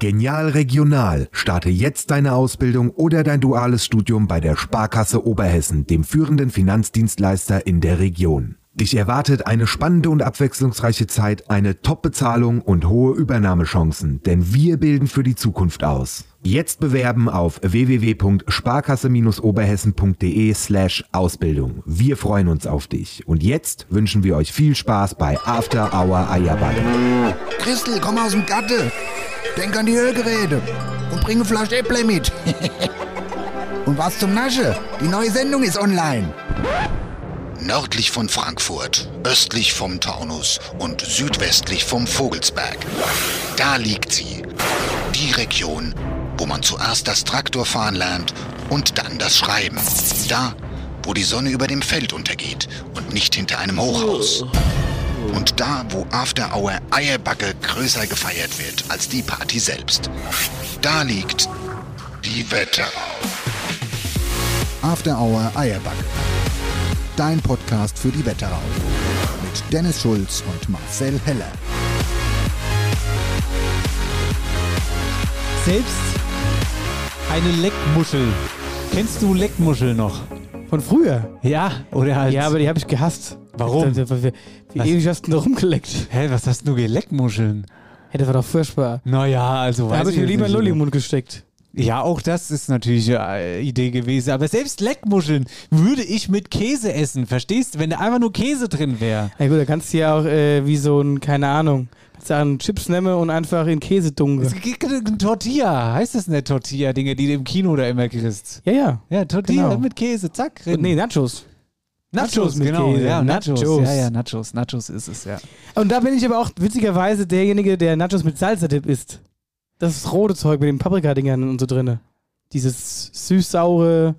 Genial Regional. Starte jetzt deine Ausbildung oder dein duales Studium bei der Sparkasse Oberhessen, dem führenden Finanzdienstleister in der Region. Dich erwartet eine spannende und abwechslungsreiche Zeit, eine Top-Bezahlung und hohe Übernahmechancen, denn wir bilden für die Zukunft aus. Jetzt bewerben auf www.sparkasse-oberhessen.de slash Ausbildung. Wir freuen uns auf dich. Und jetzt wünschen wir euch viel Spaß bei After Hour Eierbacke. Christel, komm aus dem Gatte. Denk an die Ölgeräte und bring eine Flasche Äpple mit. und was zum Nasche? Die neue Sendung ist online. Nördlich von Frankfurt, östlich vom Taunus und südwestlich vom Vogelsberg. Da liegt sie. Die Region, wo man zuerst das Traktorfahren lernt und dann das Schreiben. Da, wo die Sonne über dem Feld untergeht und nicht hinter einem Hochhaus. Und da, wo After Hour Eierbacke größer gefeiert wird als die Party selbst. Da liegt die Wetterau. After Hour Eierbacke. Dein Podcast für die Wetterau. Mit Dennis Schulz und Marcel Heller. Selbst eine Leckmuschel. Kennst du Leckmuschel noch? Von früher? Ja, oder halt. Ja, aber die habe ich gehasst. Warum? Wie, Was? ewig hast du denn da rumgeleckt? Hä, was hast du Geleckmuscheln? Hey, das war doch furchtbar. Naja, also Da weiß habe ich mir lieber einen Lolli im Mund gesteckt. Ja, auch das ist natürlich eine Idee gewesen. Aber selbst Leckmuscheln würde ich mit Käse essen. Verstehst du? Wenn da einfach nur Käse drin wäre. Ja gut, da kannst du ja auch äh, wie so ein, keine Ahnung, kannst du einen Chips nehmen und einfach in Käse dunkeln. Es gibt ein Tortilla. Heißt das nicht Tortilla-Dinge, die du im Kino da immer kriegst? Ja, ja. Ja, Tortilla Genau. mit Käse. Zack, drin. Nee, Nachos. Nachos, genau. Käse. Ja, Nachos. Nachos. Ja, ja, Nachos. Nachos ist es, ja. Und da bin ich aber auch witzigerweise derjenige, der Nachos mit Salsa-Dip isst. Das rote Zeug mit den Paprikadingern und so drinne. Dieses süß-saure,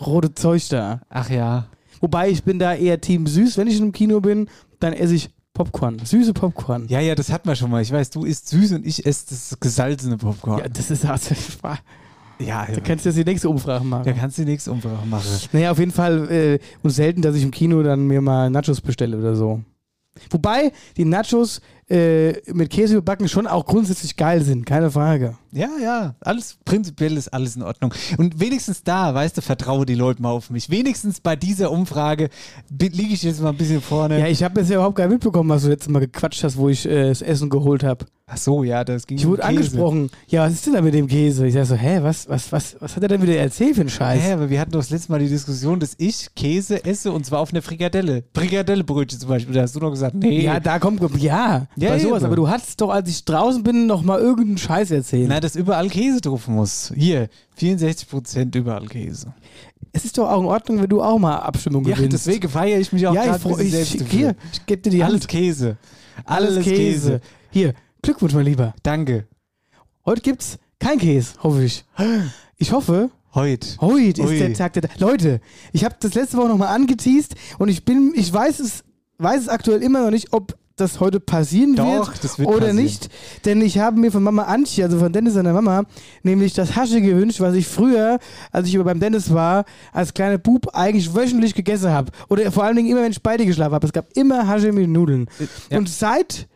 rote Zeug da. Ach ja. Wobei ich bin da eher Team süß. Wenn ich im Kino bin, dann esse ich Popcorn. Süße Popcorn. Ja, ja, das hatten wir schon mal. Ich weiß, du isst süß und ich esse das gesalzene Popcorn. Ja, das ist also, Ja, da kannst du jetzt die nächste Umfrage machen. da kannst du die nächste Umfrage machen. Naja, auf jeden Fall äh, und selten, dass ich im Kino dann mir mal Nachos bestelle oder so. Wobei die Nachos äh, mit Käse überbacken schon auch grundsätzlich geil sind, keine Frage. Ja, ja, alles prinzipiell ist alles in Ordnung. Und wenigstens da, weißt du, vertraue die Leute mal auf mich. Wenigstens bei dieser Umfrage liege ich jetzt mal ein bisschen vorne. Ja, ich habe bisher überhaupt gar nicht mitbekommen, was du letztes Mal gequatscht hast, wo ich äh, das Essen geholt habe. Ach so, ja, das ging Ich um wurde Käse. angesprochen. Ja, was ist denn da mit dem Käse? Ich sag so, hä, was, was, was, was hat er denn wieder erzählt für einen Scheiß? Hä, aber wir hatten doch das letzte Mal die Diskussion, dass ich Käse esse und zwar auf einer Frikadelle. Frikadellebrötchen zum Beispiel. Da hast du doch gesagt, nee. Ja, da kommt, ja, Ja, bei sowas. eben. Aber du hattest doch, als ich draußen bin, noch mal irgendeinen Scheiß erzählt. Na, dass überall Käse drauf muss. Hier, 64% überall Käse. es ist doch auch in Ordnung, wenn du auch mal Abstimmung Ja, gewinnst. deswegen feiere ich mich auch ja, gerade ich, ich, ich, hier, ich gebe dir die Alles Hand. Käse. Alles Alles Käse. Käse. Hier, Glückwunsch, mein Lieber. Danke. Heute gibt's kein Käse, hoffe ich. Ich hoffe, Heute. heute ist der Tag der. Leute, ich habe das letzte Woche nochmal angeteased und ich bin, ich weiß es, weiß es aktuell immer noch nicht, ob das heute passieren Doch, wird, das wird oder passieren. nicht. Denn ich habe mir von Mama Antje, also von Dennis seiner Mama, nämlich das Hasche gewünscht, was ich früher, als ich beim Dennis war, als kleiner Bub eigentlich wöchentlich gegessen habe. Oder vor allen Dingen immer, wenn ich bei dir geschlafen habe. Es gab immer Hasche mit Nudeln. ja. Und seit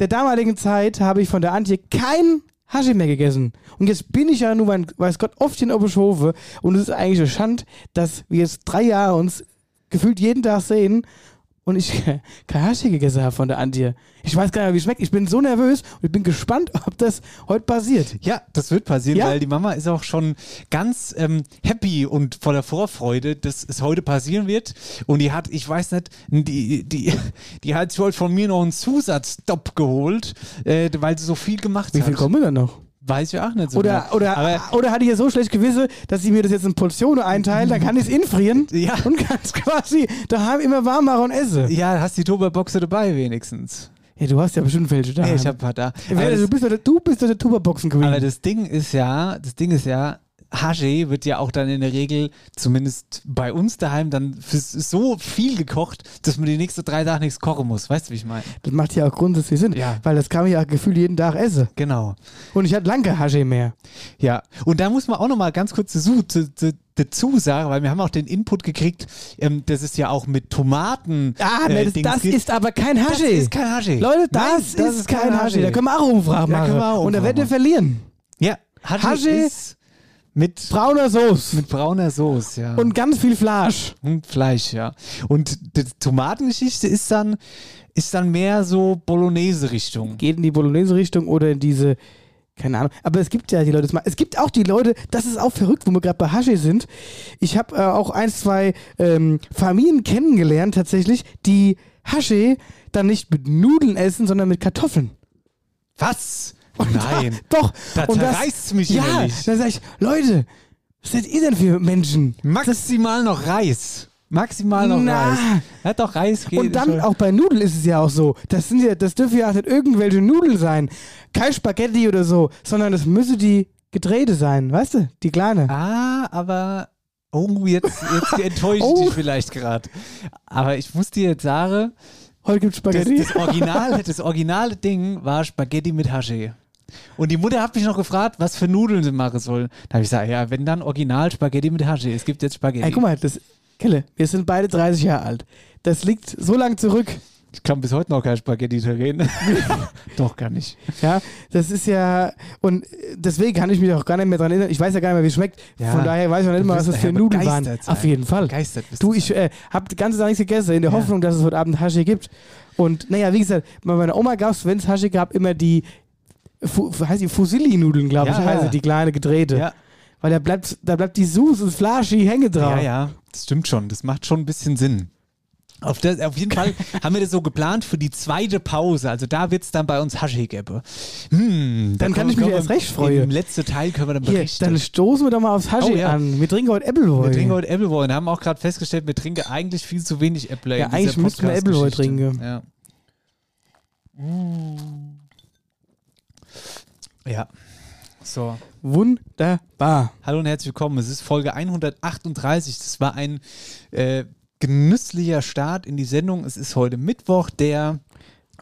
der damaligen Zeit habe ich von der Antje kein Hasche mehr gegessen. Und jetzt bin ich ja nur, mein- weiß Gott, oft in Oberschofe. Und es ist eigentlich eine Schande, dass wir jetzt drei Jahre uns gefühlt jeden Tag sehen und ich kein Hasche gegessen habe von der Antje. Ich weiß gar nicht, wie es schmeckt. Ich bin so nervös und ich bin gespannt, ob das heute passiert. Ja, das wird passieren, Ja? weil die Mama ist auch schon ganz ähm, happy und voller Vorfreude, dass es heute passieren wird. Und die hat, ich weiß nicht, die, die, die hat sich heute von mir noch einen Zusatzstopp geholt, äh, weil sie so viel gemacht Wie hat. viel kommen dann noch? Weiß ich auch nicht so Oder, genau. oder, Aber oder hat die ja so schlecht gewisse, dass sie mir das jetzt in Portionen einteilt, dann kann ich es infrieren Ja. und kann es quasi daheim immer warm machen und essen. ja, hast die Tupperboxe dabei wenigstens. Ja, du hast ja bestimmt welche da. Ja, ich hab ein paar da. Aber du bist doch der, du bist doch der Tuberboxen Queen. aber das Ding ist ja, das Ding ist ja, Haje wird ja auch dann in der Regel, zumindest bei uns daheim, dann für so viel gekocht, dass man die nächsten drei Tage nichts kochen muss. Weißt du, wie ich meine? Das macht ja auch grundsätzlich Sinn, Ja. weil das kann ich ja gefühlt jeden Tag essen. Genau. Und ich hatte lange kein Hasche mehr. Ja. Und da muss man auch nochmal ganz kurz dazu, zu, zu, dazu sagen, weil wir haben auch den Input gekriegt, ähm, dass es ja auch mit Tomaten. Ah, ne, äh, das, das ist aber kein das Hasche. ist kein Hasche. Leute, Nein, das, ist, kein Hasche. Da können wir auch Umfragen Da können wir auch Und da Umfragen ihr machen. verlieren. Ja, Hasche, Hasche- ist mit, Brauner Soße. mit brauner Soße, ja. Und ganz viel Fleisch. Und Fleisch, ja. Und die Tomatengeschichte ist dann, ist dann mehr so Bolognese-Richtung. Geht in die Bolognese-Richtung oder in diese, keine Ahnung. Aber es gibt ja die Leute, es gibt auch die Leute, das ist auch verrückt, wo wir gerade bei Hasche sind. Ich habe äh, auch ein, zwei ähm, Familien kennengelernt tatsächlich, die Hasche dann nicht mit Nudeln essen, sondern mit Kartoffeln. Was? Nein. Doch. Da Und das- zerreißt's mich Ja, innerlich. dann sag ich, Leute, was seid ihr denn für Menschen? Maximal noch Reis. Maximal noch Na. Reis. Hat doch Reis geht. Und dann schon. auch bei Nudeln ist es ja auch so. Das sind ja, das dürfen ja auch nicht irgendwelche Nudeln sein. Kein Spaghetti oder so, sondern das müsse die gedrehte sein, weißt du? Die kleine. Ah, aber. Oh, jetzt, jetzt enttäusche ich Oh. dich vielleicht gerade. Aber ich muss dir jetzt sagen, Heute gibt's das, Spaghetti. das, Original, das originale Ding war Spaghetti mit Hasche. Und die Mutter hat mich noch gefragt, was für Nudeln sie machen soll. Da habe ich gesagt, ja, wenn dann original Spaghetti mit Hasche. Es gibt jetzt Spaghetti. Ey, guck mal, das, Kille, wir sind beide 30 Jahre alt. Das liegt so lang zurück. Ich kann bis heute noch kein Spaghetti reden. Doch, kann ich. Ja, das ist ja, und deswegen kann ich mich auch gar nicht mehr dran erinnern. Ich weiß ja gar nicht mehr, wie es schmeckt. Ja. Von daher weiß ich auch nicht mal, was das für Nudeln waren. sein. Auf jeden Fall. Begeistert bist Du, du ich äh, habe die ganze Zeit nichts gegessen, in der Ja. Hoffnung, dass es heute Abend Hasche gibt. Und naja, wie gesagt, bei meiner Oma gab es, wenn es Hasche gab, immer die, Fu, heißt die Fusilli-Nudeln, glaube ich, Ja, heißt ja. die kleine gedrehte. Ja, Weil da bleibt, da bleibt die Sus und Flaschi hängen drauf. ja, ja, das stimmt schon. Das macht schon ein bisschen Sinn. Auf, das, auf jeden Fall haben wir das so geplant für die zweite Pause. Also da wird es dann bei uns Hasche geben. Hm, da Dann kann ich mich erst recht freuen. Im letzten Teil können wir dann Hier, berichten. dann stoßen wir doch mal aufs Hasche Oh, ja. an. Wir trinken heute Appleboy. wir trinken heute und haben auch gerade festgestellt, wir trinken eigentlich viel zu wenig Apple. Ja, eigentlich müssten wir Podcast-Geschichte. trinken. Ja. Ja. So. Wunderbar. Hallo und herzlich willkommen. Es ist Folge 138. Das war ein äh, genüsslicher Start in die Sendung. Es ist heute Mittwoch, der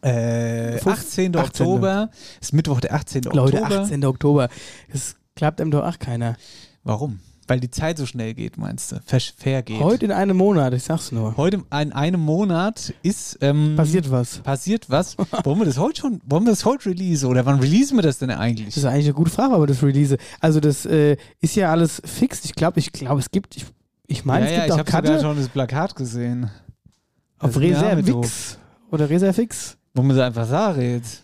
äh, Fünf- 18. 18.. Oktober. Es ist Mittwoch, der 18. Leute, Oktober. 18. Oktober. Das klappt einem doch auch keiner. Warum? Weil die Zeit so schnell geht, meinst du? Versch- Vergeht. Heute in einem Monat, ich sag's nur. Heute in einem Monat ist ähm, Passiert was. passiert was. wollen wir das heute schon? Wollen wir das heute release oder wann releasen wir das denn eigentlich? Das ist eigentlich eine gute Frage, aber das Release. Also das äh, ist ja alles fix. Ich glaube, ich glaube, es gibt, ich, ich meine, ja, es ja, gibt ich auch habe sogar Karte schon das Plakat gesehen. auf Reservix oder Reservix. Wo man so einfach sagt jetzt.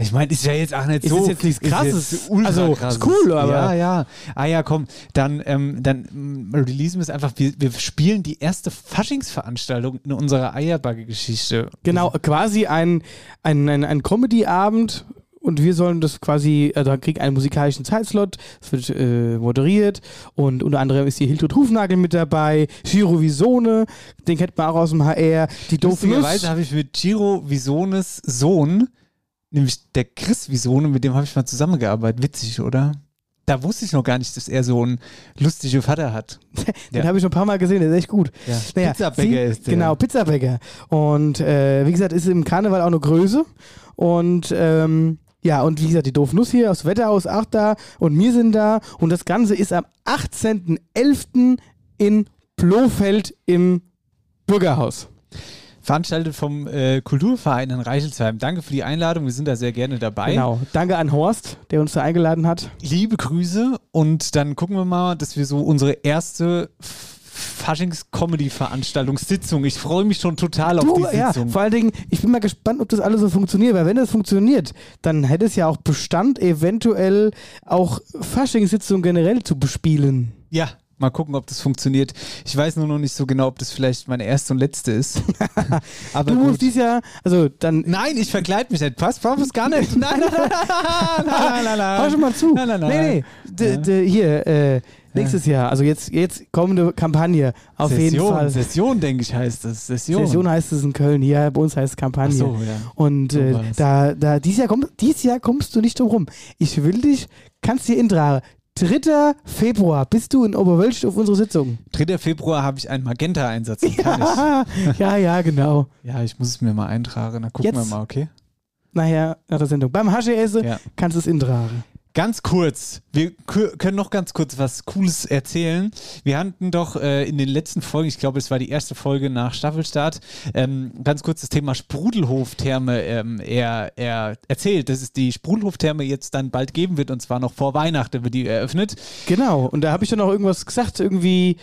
Ich meine, ist ja jetzt auch nicht Ist so. jetzt jetzt nichts Krasses. ultra Also, ist krasses. cool, aber- Ja, ja. Ah ja, komm. Dann, ähm, dann releasen wir es einfach. Wir, wir spielen die erste Faschingsveranstaltung in unserer Eierbacke-Geschichte. Genau, quasi ein, ein, ein, ein Comedy-Abend und wir sollen das quasi, also kriegen einen musikalischen Zeitslot, es wird äh, moderiert und unter anderem ist hier Hiltrud Hufnagel mit dabei, Giro Visone, den kennt man auch aus dem HR, die Doof Lustigerweise habe ich mit Giro Visones Sohn, nämlich der Chris Visone, mit dem habe ich mal zusammengearbeitet. Witzig, oder? Da wusste ich noch gar nicht, dass er so einen lustigen Vater hat. Den Ja. habe ich schon ein paar Mal gesehen, der ist echt gut. Ja. Naja, Pizzabäcker ist der. Genau, Pizzabäcker. Und äh, wie gesagt, ist im Karneval auch eine Größe. Und ähm, ja, und wie gesagt, die doof Nuss hier aus Wetterhaus auch da und wir sind da. Und das Ganze ist am 18.11. in Blofeld im Bürgerhaus. Veranstaltet vom äh, Kulturverein in Reichelsheim. Danke für die Einladung. Wir sind da sehr gerne dabei. Genau. Danke an Horst, der uns da eingeladen hat. Liebe Grüße und dann gucken wir mal, dass wir so unsere erste Faschings-Comedy-Veranstaltungssitzung. Ich freue mich schon total auf Du, die ja, Sitzung. vor allen Dingen, ich bin mal gespannt, ob das alles so funktioniert, weil wenn das funktioniert, dann hätte es ja auch Bestand, eventuell auch Faschingssitzungen generell zu bespielen. Ja, mal gucken, ob das funktioniert. Ich weiß nur noch nicht so genau, ob das vielleicht meine erste und letzte ist. Aber Du musst gut. dies Jahr, also dann Nein, ich verkleide mich nicht. Passt, braucht es gar nicht. Nein, nein, nein, nein, nein, nein. Hör schon mal zu. Nein, nein, nein. Nee, nee. Hier, äh, nächstes Jahr, also jetzt, jetzt kommende Kampagne. Auf Session, jeden Fall. Session, denke ich, heißt das. Session. Session heißt es in Köln, hier bei uns heißt es Kampagne. Ach so, ja. Und äh, da, da, dieses Jahr, komm, dieses Jahr kommst du nicht drum rum. Ich will dich, kannst dir intragen. 3. Februar bist du in Oberwölsch auf unsere Sitzung. 3. Februar habe ich einen Magenta-Einsatz. Ja, ja, ja, genau. Ja, ich muss es mir mal eintragen. Dann gucken Jetzt? wir mal, okay? Nachher nach der Sendung. Beim Hasche esse Ja. kannst du es intragen. Ganz kurz, wir können noch ganz kurz was Cooles erzählen. Wir hatten doch äh, in den letzten Folgen, ich glaube, es war die erste Folge nach Staffelstart, ähm, ganz kurz das Thema Sprudelhoftherme ähm, er, er erzählt, dass es die Sprudelhoftherme jetzt dann bald geben wird und zwar noch vor Weihnachten wird die eröffnet. Genau. Und da habe ich dann auch irgendwas gesagt, irgendwie.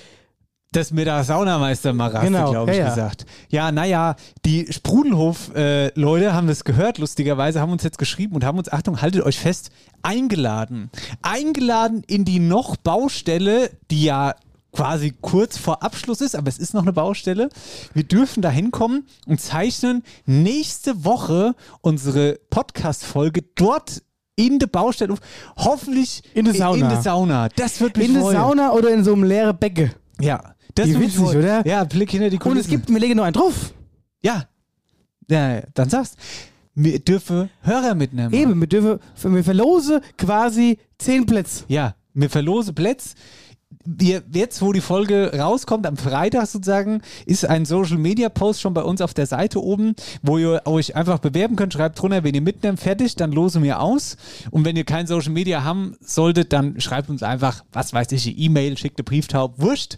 Das mit der Saunameister Maraste, Genau, glaube ich, ja, ja. gesagt. Ja, naja, die Sprudelhof-Leute haben das gehört, lustigerweise, haben uns jetzt geschrieben und haben uns, Achtung, haltet euch fest, eingeladen. Eingeladen in die noch Baustelle, die ja quasi kurz vor Abschluss ist, aber es ist noch eine Baustelle. Wir dürfen da hinkommen und zeichnen nächste Woche unsere Podcast-Folge dort in der Baustelle auf. Hoffentlich In der Sauna. In der Sauna. Das wird mich In der. Sauna oder in so einem leeren Becke. Ja. Das Wie mich witzig, oder? Ja, Blick hinter die Und Kulissen. es gibt, wir legen noch einen drauf. Ja. Ja, dann sagst wir dürfen Hörer mitnehmen. Eben, wir dürfen, wir verlose quasi zehn Plätze. Ja, wir verlose Plätze. Wir, jetzt, wo die Folge rauskommt, am Freitag sozusagen, ist ein Social Media Post schon bei uns auf der Seite oben, wo ihr euch einfach bewerben könnt. Schreibt drunter, wenn ihr mitnehmt, fertig, dann losen wir aus. Und wenn ihr kein Social Media haben solltet, dann schreibt uns einfach, was weiß ich, eine E-Mail, schickt eine Brieftaube, wurscht.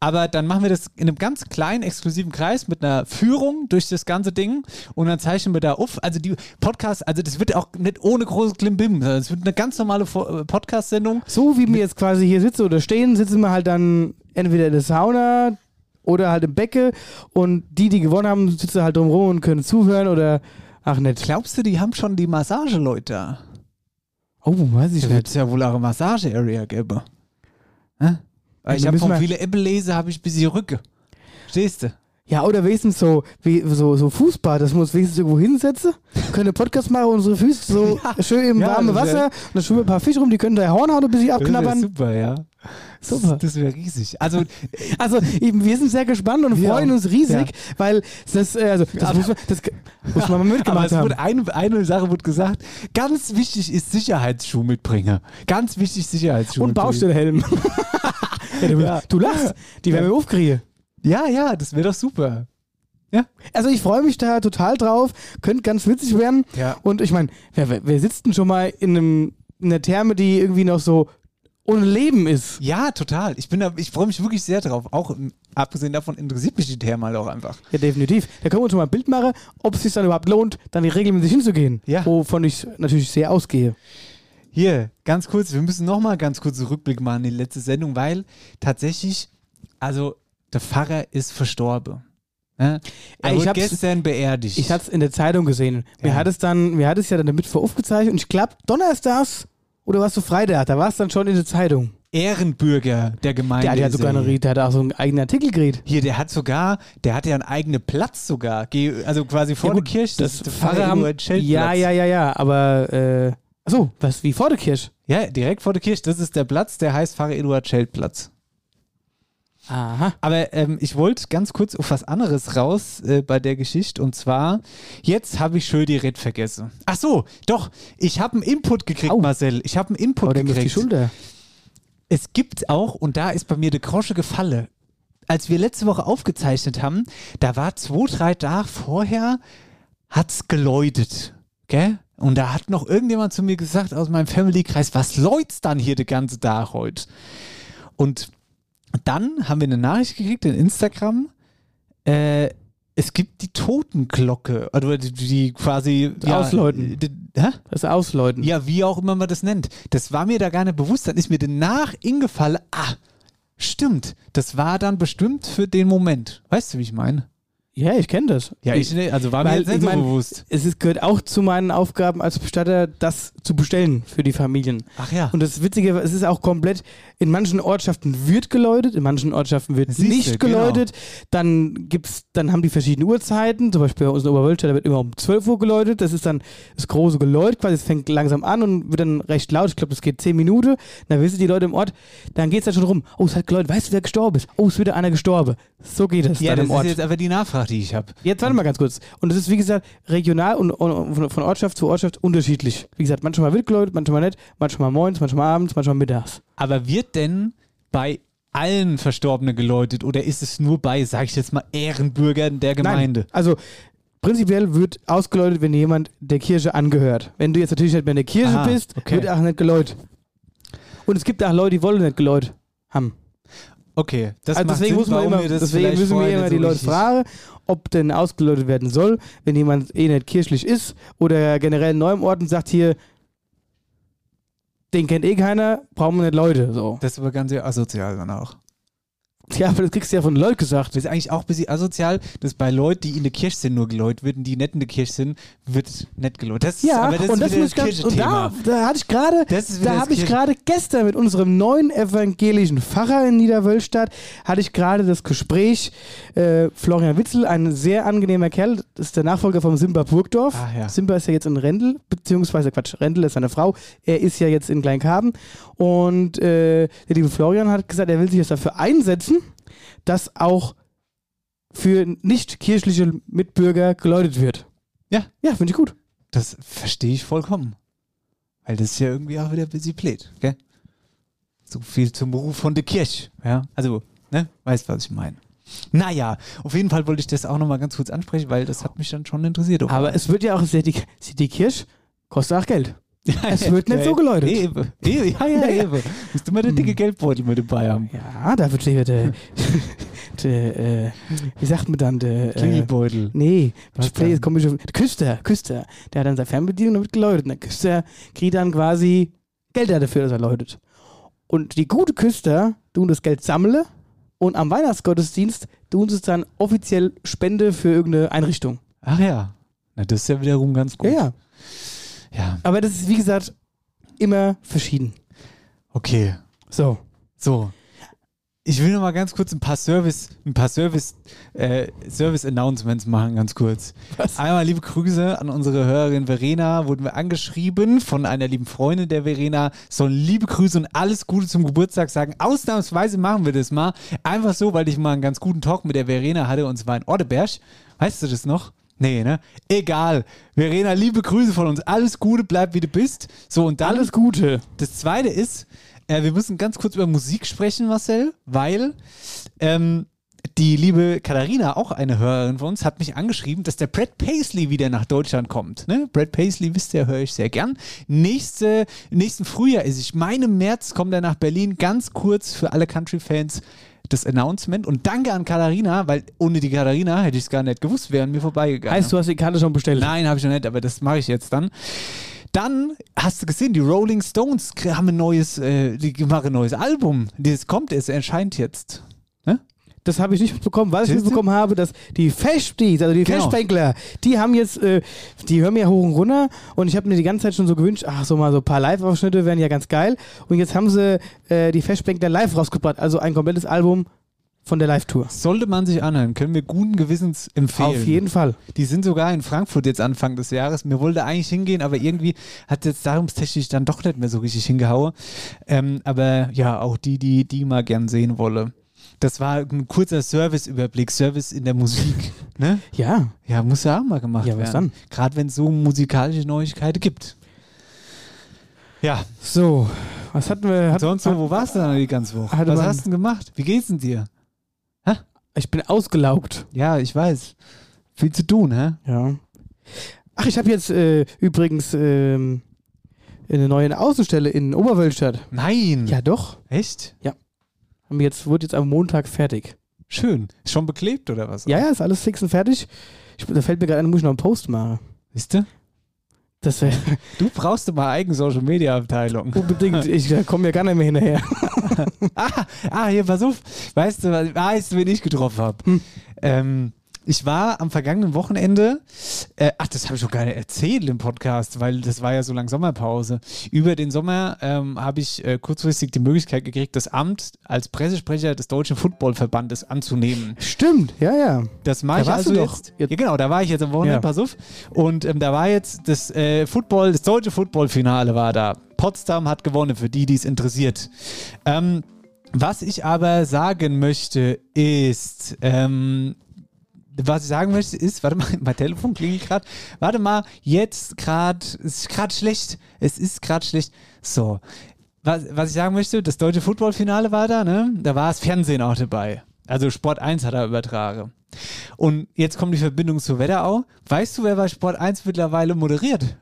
Aber dann machen wir das in einem ganz kleinen, exklusiven Kreis mit einer Führung durch das ganze Ding und dann zeichnen wir da auf. Also die Podcast, also das wird auch nicht ohne großes Klimbim, sondern es wird eine ganz normale Podcast-Sendung. So wie wir jetzt quasi hier sitzen oder stehen, sitzen wir halt dann entweder in der Sauna oder halt im Becke und die, die gewonnen haben, sitzen halt drumherum und können zuhören oder ach nicht. Glaubst du, die haben schon die Massageleute? Oh, weiß ich Da wird nicht. es ja wohl auch eine Massage-Area geben. Hä? Weil Ja, ich habe von viele Apple lese, habe ich ein bisschen Rücke. Stehst du? Ja, oder wenigstens so, wie, so, so Fußbad, dass wir uns wenigstens irgendwo hinsetzen, können einen Podcast machen, unsere Füße so schön im Ja, warmen das Wasser und dann schwimmen ein paar Fische rum, die können da Hornhaut ein bisschen abknabbern. super, ja. Super. Das wäre riesig. Also, Also eben, wir sind sehr gespannt und Wir freuen uns riesig, Ja. weil das, äh, also, das muss man, das muss man mal aber mitgemacht haben. wurde eine, eine Sache wird gesagt, ganz wichtig ist Sicherheitsschuh mitbringen. Ganz wichtig Sicherheitsschuh Und ja, du, Ja. du lachst, die werden wir aufkriegen. Ja, ja, das wäre doch super. Also ich freue mich da total drauf, könnte ganz witzig werden. Ja. Und ich meine, wer, wer, wer sitzt denn schon mal in, einem, in einer Therme, die irgendwie noch so ohne Leben ist? Ja, total. Ich bin da, ich freue mich wirklich sehr drauf. Auch ähm, abgesehen davon interessiert mich die Therme halt auch einfach. Ja, definitiv. Da können wir uns schon mal ein Bild machen, ob es sich dann überhaupt lohnt, dann regelmäßig hinzugehen. Ja. Wovon ich natürlich sehr ausgehe. Hier, ganz kurz, wir müssen nochmal ganz kurz einen Rückblick machen in die letzte Sendung, weil tatsächlich, also der Pfarrer ist verstorben. Er Ich wurde gestern beerdigt. Ich hatte es in der Zeitung gesehen. Mir Ja. hat es dann, mir hat es ja dann damit vor aufgezeichnet und ich glaube, Donnerstags oder warst du Freitag, da war es dann schon in der Zeitung. Ehrenbürger der Gemeinde. Der, der hat sogar eine, der hat auch so einen eigenen Artikel geredet. Hier, der hat sogar, der hat ja einen eigenen Platz sogar. Also quasi vor Ja, der gut, Kirche. Das, ist der Pfarrer haben, ja, ja, ja, ja, aber äh, achso, was wie vor der Kirche? Ja, direkt vor der Kirche. Das ist der Platz, der heißt Pfarrer Eduard Scheltplatz. Aha. Aber ähm, ich wollte ganz kurz auf was anderes raus äh, bei der Geschichte. Und zwar, jetzt habe ich schön die Red vergessen. Ach so, doch, ich habe einen Input gekriegt, Au. Marcel. Ich habe einen Input Oder mir auf die gekriegt. Schulter. Es gibt auch, und da ist bei mir der Grosche gefallen, als wir letzte Woche aufgezeichnet haben, da war zwei, drei Tage vorher, hat's geläutet. Gell? Und da hat noch irgendjemand zu mir gesagt aus meinem Family-Kreis, was läut's dann hier den ganzen Tag heute? Und dann haben wir eine Nachricht gekriegt in Instagram, äh, es gibt die Totenglocke, oder die, die quasi Ausläuten. Die, hä? Das Ausläuten. Ja, wie auch immer man das nennt. Das war mir da gar nicht bewusst. Dann ist mir danach ingefallen, ah, stimmt, das war dann bestimmt für den Moment. Weißt du, wie ich meine? Ja, ich kenne das. Ja, ich, ne, also war mir jetzt nicht ich so mein, bewusst. Es ist, gehört auch zu meinen Aufgaben als Bestatter, das zu bestellen für die Familien. Ach ja. Und das Witzige, es ist auch komplett, in manchen Ortschaften wird geläutet, in manchen Ortschaften wird Siehste, nicht genau. geläutet. Dann gibt's, dann haben die verschiedene Uhrzeiten, zum Beispiel bei uns in Oberwölstadt, da wird immer um 12 Uhr geläutet. Das ist dann das große Geläut, quasi, es fängt langsam an und wird dann recht laut. Ich glaube, das geht 10 Minuten. Dann wissen die Leute im Ort, dann geht's dann schon rum, oh, es hat geläutet, weißt du, wer gestorben ist? Oh, es ist wieder einer gestorben. So geht es ja, dann das im Ort. ist jetzt aber die Nachfrage, die ich habe. Jetzt warte mal ganz kurz. Und es ist, wie gesagt, regional und, und von, Ortschaft zu Ortschaft unterschiedlich. Wie gesagt, manchmal wird geläutet, manchmal nicht, manchmal morgens, manchmal abends, manchmal mittags. Aber wird denn bei allen Verstorbenen geläutet oder ist es nur bei, sag ich jetzt mal, Ehrenbürgern der Gemeinde? Nein, also prinzipiell wird ausgeläutet, wenn jemand der Kirche angehört. Wenn du jetzt natürlich nicht mehr in der Kirche Ah, bist, okay. wird auch nicht geläutet. Und es gibt auch Leute, die wollen nicht geläutet haben. Okay, das also deswegen Sinn, muss man immer, deswegen müssen wir immer die so Leute fragen, ob denn ausgeläutet werden soll, wenn jemand eh nicht kirchlich ist oder generell neu im Ort und sagt hier, den kennt eh keiner, brauchen wir nicht Leute. So. Das ist aber ganz asozial dann auch. Ja, aber das kriegst du ja von Leuten gesagt. Das ist eigentlich auch ein bisschen asozial, dass bei Leuten, die in der Kirche sind, nur geläut wird und die nicht in der Kirche sind, wird nicht geläut. Das ist, Ja, aber das und ist das muss ich ganz, und da, da hatte ich gerade, ist da habe ich gerade gestern mit unserem neuen evangelischen Pfarrer in Niederwölstadt, hatte ich gerade das Gespräch, äh, Florian Witzel, ein sehr angenehmer Kerl, das ist der Nachfolger vom Simba Burgdorf. Ah, ja. Simba ist ja jetzt in Rendel, beziehungsweise Quatsch, Rendel ist seine Frau, er ist ja jetzt in Kleinkarben und äh, der liebe Florian hat gesagt, er will sich jetzt dafür einsetzen, dass auch für nicht kirchliche Mitbürger geläutet wird. Ja. Ja, finde ich gut. Das verstehe ich vollkommen. Weil das ist ja irgendwie auch wieder ein bisschen blöd, gell? So viel zum Beruf von der Kirche, ja? Also, ne? Weißt, was ich meine. Naja, auf jeden Fall wollte ich das auch nochmal ganz kurz ansprechen, weil das hat mich dann schon interessiert. Aber es wird ja auch, die, die Kirche kostet auch Geld. es wird nicht so geläutet. Eben, eben, ja, ja, eben. Musst du mal den dicke Geldbeutel mit dabei haben. Ja, da wird hier der, der äh, wie sagt man dann, der, äh, Klingelbeutel. nee, Was play, jetzt komme ich auf, der Küster, Küster, der hat dann seine Fernbedienung wird geläutet. Und der Küster kriegt dann quasi Geld dafür, dass er läutet. Und die gute Küster tun das Geld sammeln und am Weihnachtsgottesdienst tun sie es dann offiziell Spende für irgendeine Einrichtung. Ach ja. Na, das ist ja wiederum ganz gut. Ja, ja. Ja, Aber das ist, wie gesagt, immer verschieden. okay. So. So. Ich will noch mal ganz kurz ein paar Service, ein paar Service, äh, Service Announcements machen, ganz kurz. Was? Einmal liebe Grüße an unsere Hörerin Verena, wurden wir angeschrieben von einer lieben Freundin der Verena, sollen liebe Grüße und alles Gute zum Geburtstag sagen. Ausnahmsweise machen wir das mal. Einfach so, weil ich mal einen ganz guten Talk mit der Verena hatte und zwar in Ordeberg. Weißt du das noch? Nee, ne? Egal. Verena, liebe Grüße von uns. Alles Gute, bleib wie du bist. So, und dann Alles Gute. das zweite ist, äh, wir müssen ganz kurz über Musik sprechen, Marcel, weil ähm, die liebe Katharina, auch eine Hörerin von uns, hat mich angeschrieben, dass der Brad Paisley wieder nach Deutschland kommt. Ne? Brad Paisley, wisst ihr, höre ich sehr gern. Nächste, nächsten Frühjahr ist, ich meine März, kommt er nach Berlin. Ganz kurz für alle Country-Fans das Announcement. Und danke an Katharina, weil ohne die Katharina hätte ich es gar nicht gewusst, wären mir vorbeigegangen. Heißt, du hast die Karte schon bestellt? Nein, habe ich noch nicht, aber das mache ich jetzt dann. Dann hast du gesehen, die Rolling Stones haben ein neues, äh, die machen ein neues Album. Das kommt, es erscheint jetzt. Das habe ich nicht mitbekommen. Was ich mitbekommen habe, dass die Fashbeats, also die Genau. Fashbankler, die haben jetzt, äh, die hören mir ja hoch und runter und ich habe mir die ganze Zeit schon so gewünscht, ach so mal so ein paar Live-Ausschnitte wären ja ganz geil. Und jetzt haben sie äh, die Fashbankler live rausgebracht, also ein komplettes Album von der Live-Tour. Sollte man sich anhören, können wir guten Gewissens empfehlen. Auf jeden Fall. Die sind sogar in Frankfurt jetzt Anfang des Jahres. Mir wollte eigentlich hingehen, aber irgendwie hat jetzt darumstechnisch dann doch nicht mehr so richtig hingehauen. Ähm, aber ja, auch die, die die mal gern sehen wolle. Das war ein kurzer Serviceüberblick, Service in der Musik. ne? Ja. Ja, muss ja auch mal gemacht Ja, was werden. dann? Gerade wenn es so musikalische Neuigkeiten gibt. Ja, So, was hatten wir? Hat, sonst so, wo warst du dann die ganze Woche? Was man- hast du denn gemacht? Wie geht's denn dir? ich bin ausgelaugt. Ja, ich weiß. Viel zu tun, hä? Ja. Ach, ich habe jetzt äh, übrigens ähm, eine neue Außenstelle in Oberwölstadt. Nein. Ja, doch. Echt? Haben wir jetzt, wurde jetzt am Montag fertig. Schön. Ist schon beklebt oder was? Ja, ja, ist alles fix und fertig. Ich, da fällt mir gerade ein, muss ich noch einen Post machen. Wisst du? Das wäre Du brauchst doch mal eigen Social Media Abteilung. unbedingt. Ich komme ja gar nicht mehr hinterher. ah, ah, hier, pass auf. Weißt du, weißt du, wen ich getroffen habe? Hm. Ähm, ich war am vergangenen Wochenende, äh, ach, das habe ich doch gar nicht erzählt im Podcast, weil das war ja so lang Sommerpause. Über den Sommer ähm, habe ich äh, kurzfristig die Möglichkeit gekriegt, das Amt als Pressesprecher des Deutschen Footballverbandes anzunehmen. Stimmt, ja, ja. Das mache Da ich warst also du doch. jetzt. Ja, genau, da war ich jetzt am Wochenende, Ja. pass auf. Und ähm, da war jetzt das äh, Football, das deutsche Footballfinale war da. Potsdam hat gewonnen, für die, die es interessiert. Ähm, was ich aber sagen möchte, ist, ähm, was ich sagen möchte, ist, warte mal, mein Telefon klingelt gerade. Warte mal, jetzt gerade, es ist gerade schlecht. Es ist gerade schlecht. So. Was, was ich sagen möchte, das deutsche Footballfinale war da, ne? Da war das Fernsehen auch dabei. Also Sport 1 hat er übertragen. Und jetzt kommt die Verbindung zu Wetterau. Weißt du, wer bei Sport 1 mittlerweile moderiert?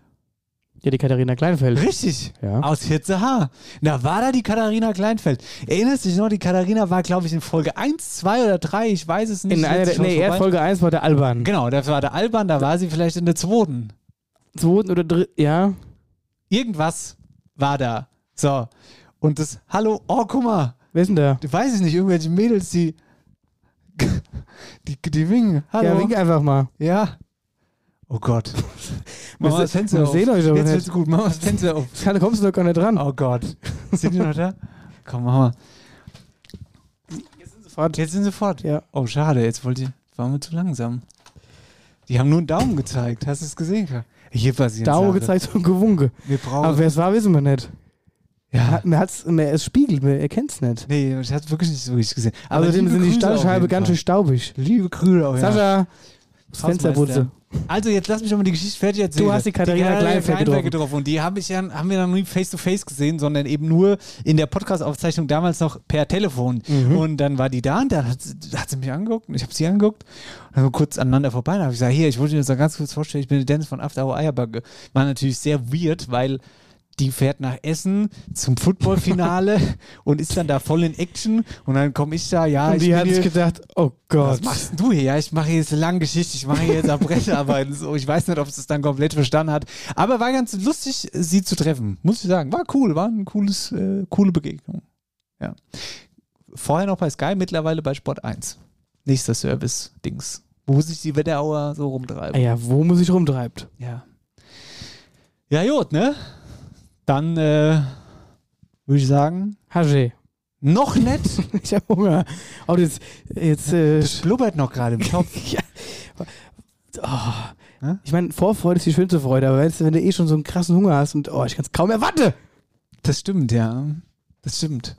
Ja, die Katharina Kleinfeld. Richtig. Ja. Aus Hitzehaar. Da war da die Katharina Kleinfeld. Erinnerst du dich noch? Die Katharina war, glaube ich, in Folge 1, 2 oder 3. Ich weiß es nicht. In einer der, nee, Folge 1 war der Alban. Genau, das war der Alban. Da war sie vielleicht in der zweiten. Zweiten oder dritten, ja. Irgendwas war da. So. Und das, hallo, oh, guck mal. Wer ist denn da? Weiß ich nicht, irgendwelche Mädels, die. Die, die winken. Hallo. Ja, wink einfach mal. Ja. Oh Gott. Mach mal das Fenster auf. sehen euch Jetzt nicht. wird's gut. Mach mal das Fenster auf. Da kommst du doch gar nicht dran. Oh Gott. Sind die noch da? Komm, mach mal. Sofort. Jetzt sind sie fort. Ja. Oh, schade. Jetzt wollte ich. Waren wir zu langsam. Die haben nur einen Daumen gezeigt. Hast du es gesehen? Hier passiert Daumen gezeigt und gewunken. Wir brauchen. Aber wer es war, wissen wir nicht. ja. Man hat's, man, es spiegelt, man erkennt es nicht. Nee, ich hab's wirklich nicht so richtig gesehen. Aber Außerdem sind die Grüße jeden ganz schön staubig. Liebe Grüße auch. Ja. Sascha, das Fenster putze. Also jetzt lass mich doch mal die Geschichte fertig erzählen. Du hast die Katharina Kleinfeld getroffen. Und die habe ich ja, haben wir noch nie face to face gesehen, sondern eben nur in der Podcast-Aufzeichnung damals noch per Telefon. Mhm. Und dann war die da und dann hat, sie- hat sie mich angeguckt und ich habe sie angeguckt und dann kurz aneinander vorbei. Und habe ich gesagt, hier, ich wollte dir das ganz kurz vorstellen, ich bin der Dennis von After Hour Eierbacke. War natürlich sehr weird, weil die fährt nach Essen zum Footballfinale und ist dann da voll in Action und dann komme ich da, ja, Und ich die hat sich gedacht, oh was Gott. machst denn du hier? Ja, ich mache hier jetzt eine lange Geschichte, ich mache hier jetzt Abbrecherarbeiten. So, ich weiß nicht, ob es das dann komplett verstanden hat. Aber war ganz lustig, sie zu treffen, muss ich sagen. War cool, war eine cooles, äh, coole Begegnung. Ja. Vorher noch bei Sky, mittlerweile bei Sport 1. Nächster Service-Dings. Wo sich die Wetterauer so rumtreiben. Ah ja, wo muss ich rumtreibt? Ja. Ja, gut, ne? Dann äh, würde ich sagen, Haje. noch nett. Ich habe Hunger. Oh, jetzt, jetzt äh, Das blubbert noch gerade im Kopf. ja. oh. Hä? Ich meine, Vorfreude ist die schönste Freude, aber weißt wenn du eh schon so einen krassen Hunger hast und oh, ich kann es kaum erwarten. Das stimmt, ja. Das stimmt.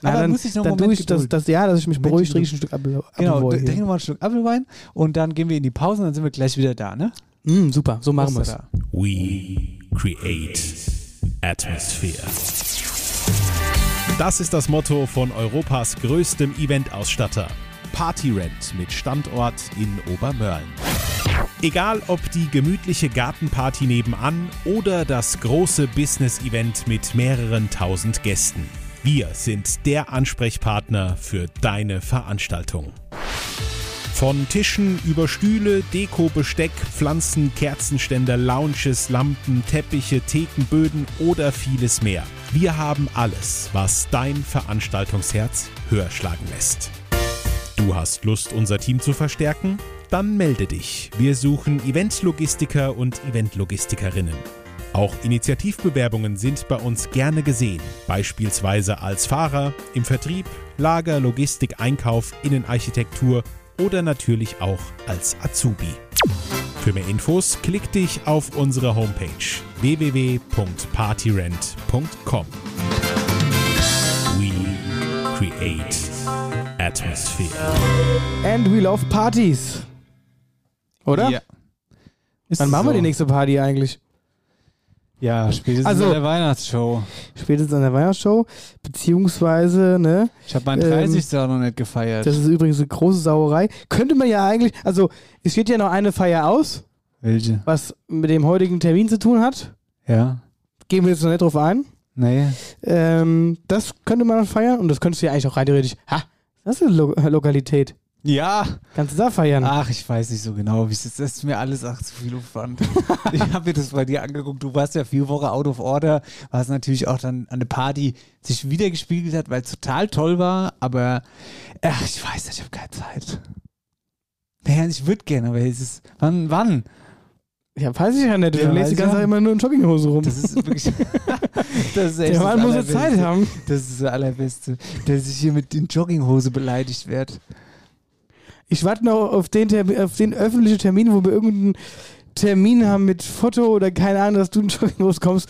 Na, Aber dann, muss ich noch dann Moment ich das, das, ja, dass ich mich Moment beruhigt, trinke ich ein Stück Apfel. Genau, Apfelwein trinken hier. wir mal einen Schluck Apfelwein und dann gehen wir in die Pause und dann sind wir gleich wieder da, ne? Mm, super, so machen wir es. We create atmosphere. Das ist das Motto von Europas größtem Eventausstatter. Partyrent mit Standort in Obermörlen. Egal ob die gemütliche Gartenparty nebenan oder das große Business-Event mit mehreren tausend Gästen. Wir sind der Ansprechpartner für deine Veranstaltung. Von Tischen über Stühle, Deko, Besteck, Pflanzen, Kerzenständer, Lounges, Lampen, Teppiche, Thekenböden oder vieles mehr. Wir haben alles, was dein Veranstaltungsherz höher schlagen lässt. Du hast Lust, unser Team zu verstärken? Dann melde dich. Wir suchen Eventlogistiker und Eventlogistikerinnen. Auch Initiativbewerbungen sind bei uns gerne gesehen, beispielsweise als Fahrer, im Vertrieb, Lager, Logistik, Einkauf, Innenarchitektur oder natürlich auch als Azubi. Für mehr Infos klick dich auf unsere Homepage www.partyrent.com. We create atmosphere. And we love Partys. Oder? Ja. Ist Wann machen wir so. die nächste Party eigentlich? Ja, spätestens Also- in der Weihnachtsshow. Spätestens an der Weihnachtsshow, beziehungsweise, ne? Ich habe meinen Ähm, 30. auch noch nicht gefeiert. Das ist übrigens eine große Sauerei. Könnte man ja eigentlich, also es steht ja noch eine Feier aus, Welche? was mit dem heutigen Termin zu tun hat. Ja. Gehen wir jetzt noch nicht drauf ein. Nee. Ähm, das könnte man feiern und das könntest du ja eigentlich auch rein theoretisch. Ha, das ist eine Lo Lokalität. Ja. Kannst du da feiern? Ach, ich weiß nicht so genau, wie es ist. Das ist mir alles ach, zu viel Aufwand. ich habe mir das bei dir angeguckt. Du warst ja vier Wochen out of order, was natürlich auch dann an der Party sich wiedergespiegelt hat, weil es total toll war. Aber ach, ich weiß nicht, ich habe keine Zeit. Naja, ich würde gerne, aber es ist. Wann? Wann? Ja, weiß ich ja nicht. Du Ja, lässt die ganze ja. Zeit immer nur in Jogginghose rum. Das ist wirklich. das ist echt Der Mann muss ja. Zeit haben. Das ist das Allerbeste. Der sich hier mit den Jogginghose beleidigt wird. Ich warte noch auf den, Termin, auf den öffentlichen Termin, wo wir irgendeinen Termin haben mit Foto oder keine Ahnung, dass du in Jogginghose kommst,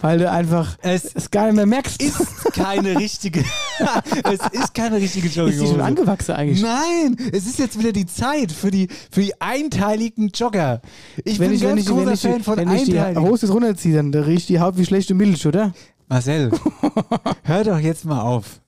weil du einfach Es es gar nicht mehr merkst. ist keine richtige. es ist keine richtige Ist die Jogginghose. schon angewachsen eigentlich? Nein, es ist jetzt wieder die Zeit für die, für die einteiligen Jogger. Ich wenn bin ich, wenn ganz ich, großer wenn ich, Fan von wenn ich die einteiligen. Hose runterziehe, dann da riecht die Haut wie schlechte Milch, oder? Marcel, hör doch jetzt mal auf.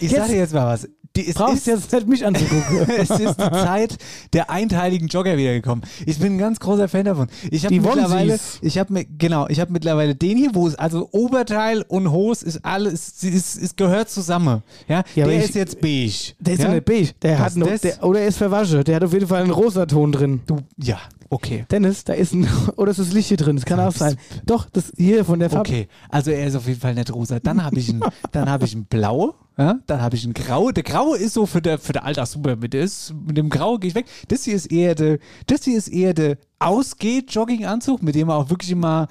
Ich sag dir jetzt mal was. Die, es Brauchst ist, jetzt nicht mich anzugucken. es ist die Zeit der einteiligen Jogger wiedergekommen. Ich bin ein ganz großer Fan davon. Ich habe mittlerweile, ich habe genau, ich habe mittlerweile den hier, wo es also Oberteil und Hose ist alles, ist, ist, gehört zusammen. Ja, Ja, der ich- ist jetzt beige. Der ist ja? nicht beige. Der Was hat noch, der, oder er ist verwaschen. Der hat auf jeden Fall einen rosa Ton drin. Du, ja, okay. Dennis, da ist ein, oder ist das Licht hier drin? Das kann auch sein. Doch, das hier von der Farbe. Okay, also er ist auf jeden Fall nicht rosa. Dann habe ich ein, dann habe ich ein Blau, ja? dann habe ich ein Grau. Der Graue ist so für der für der Alltag super mit ist. Mit dem Grau gehe ich weg. Das hier ist eher der, das hier ist eher der ausgeht Jogginganzug, mit dem man auch wirklich immer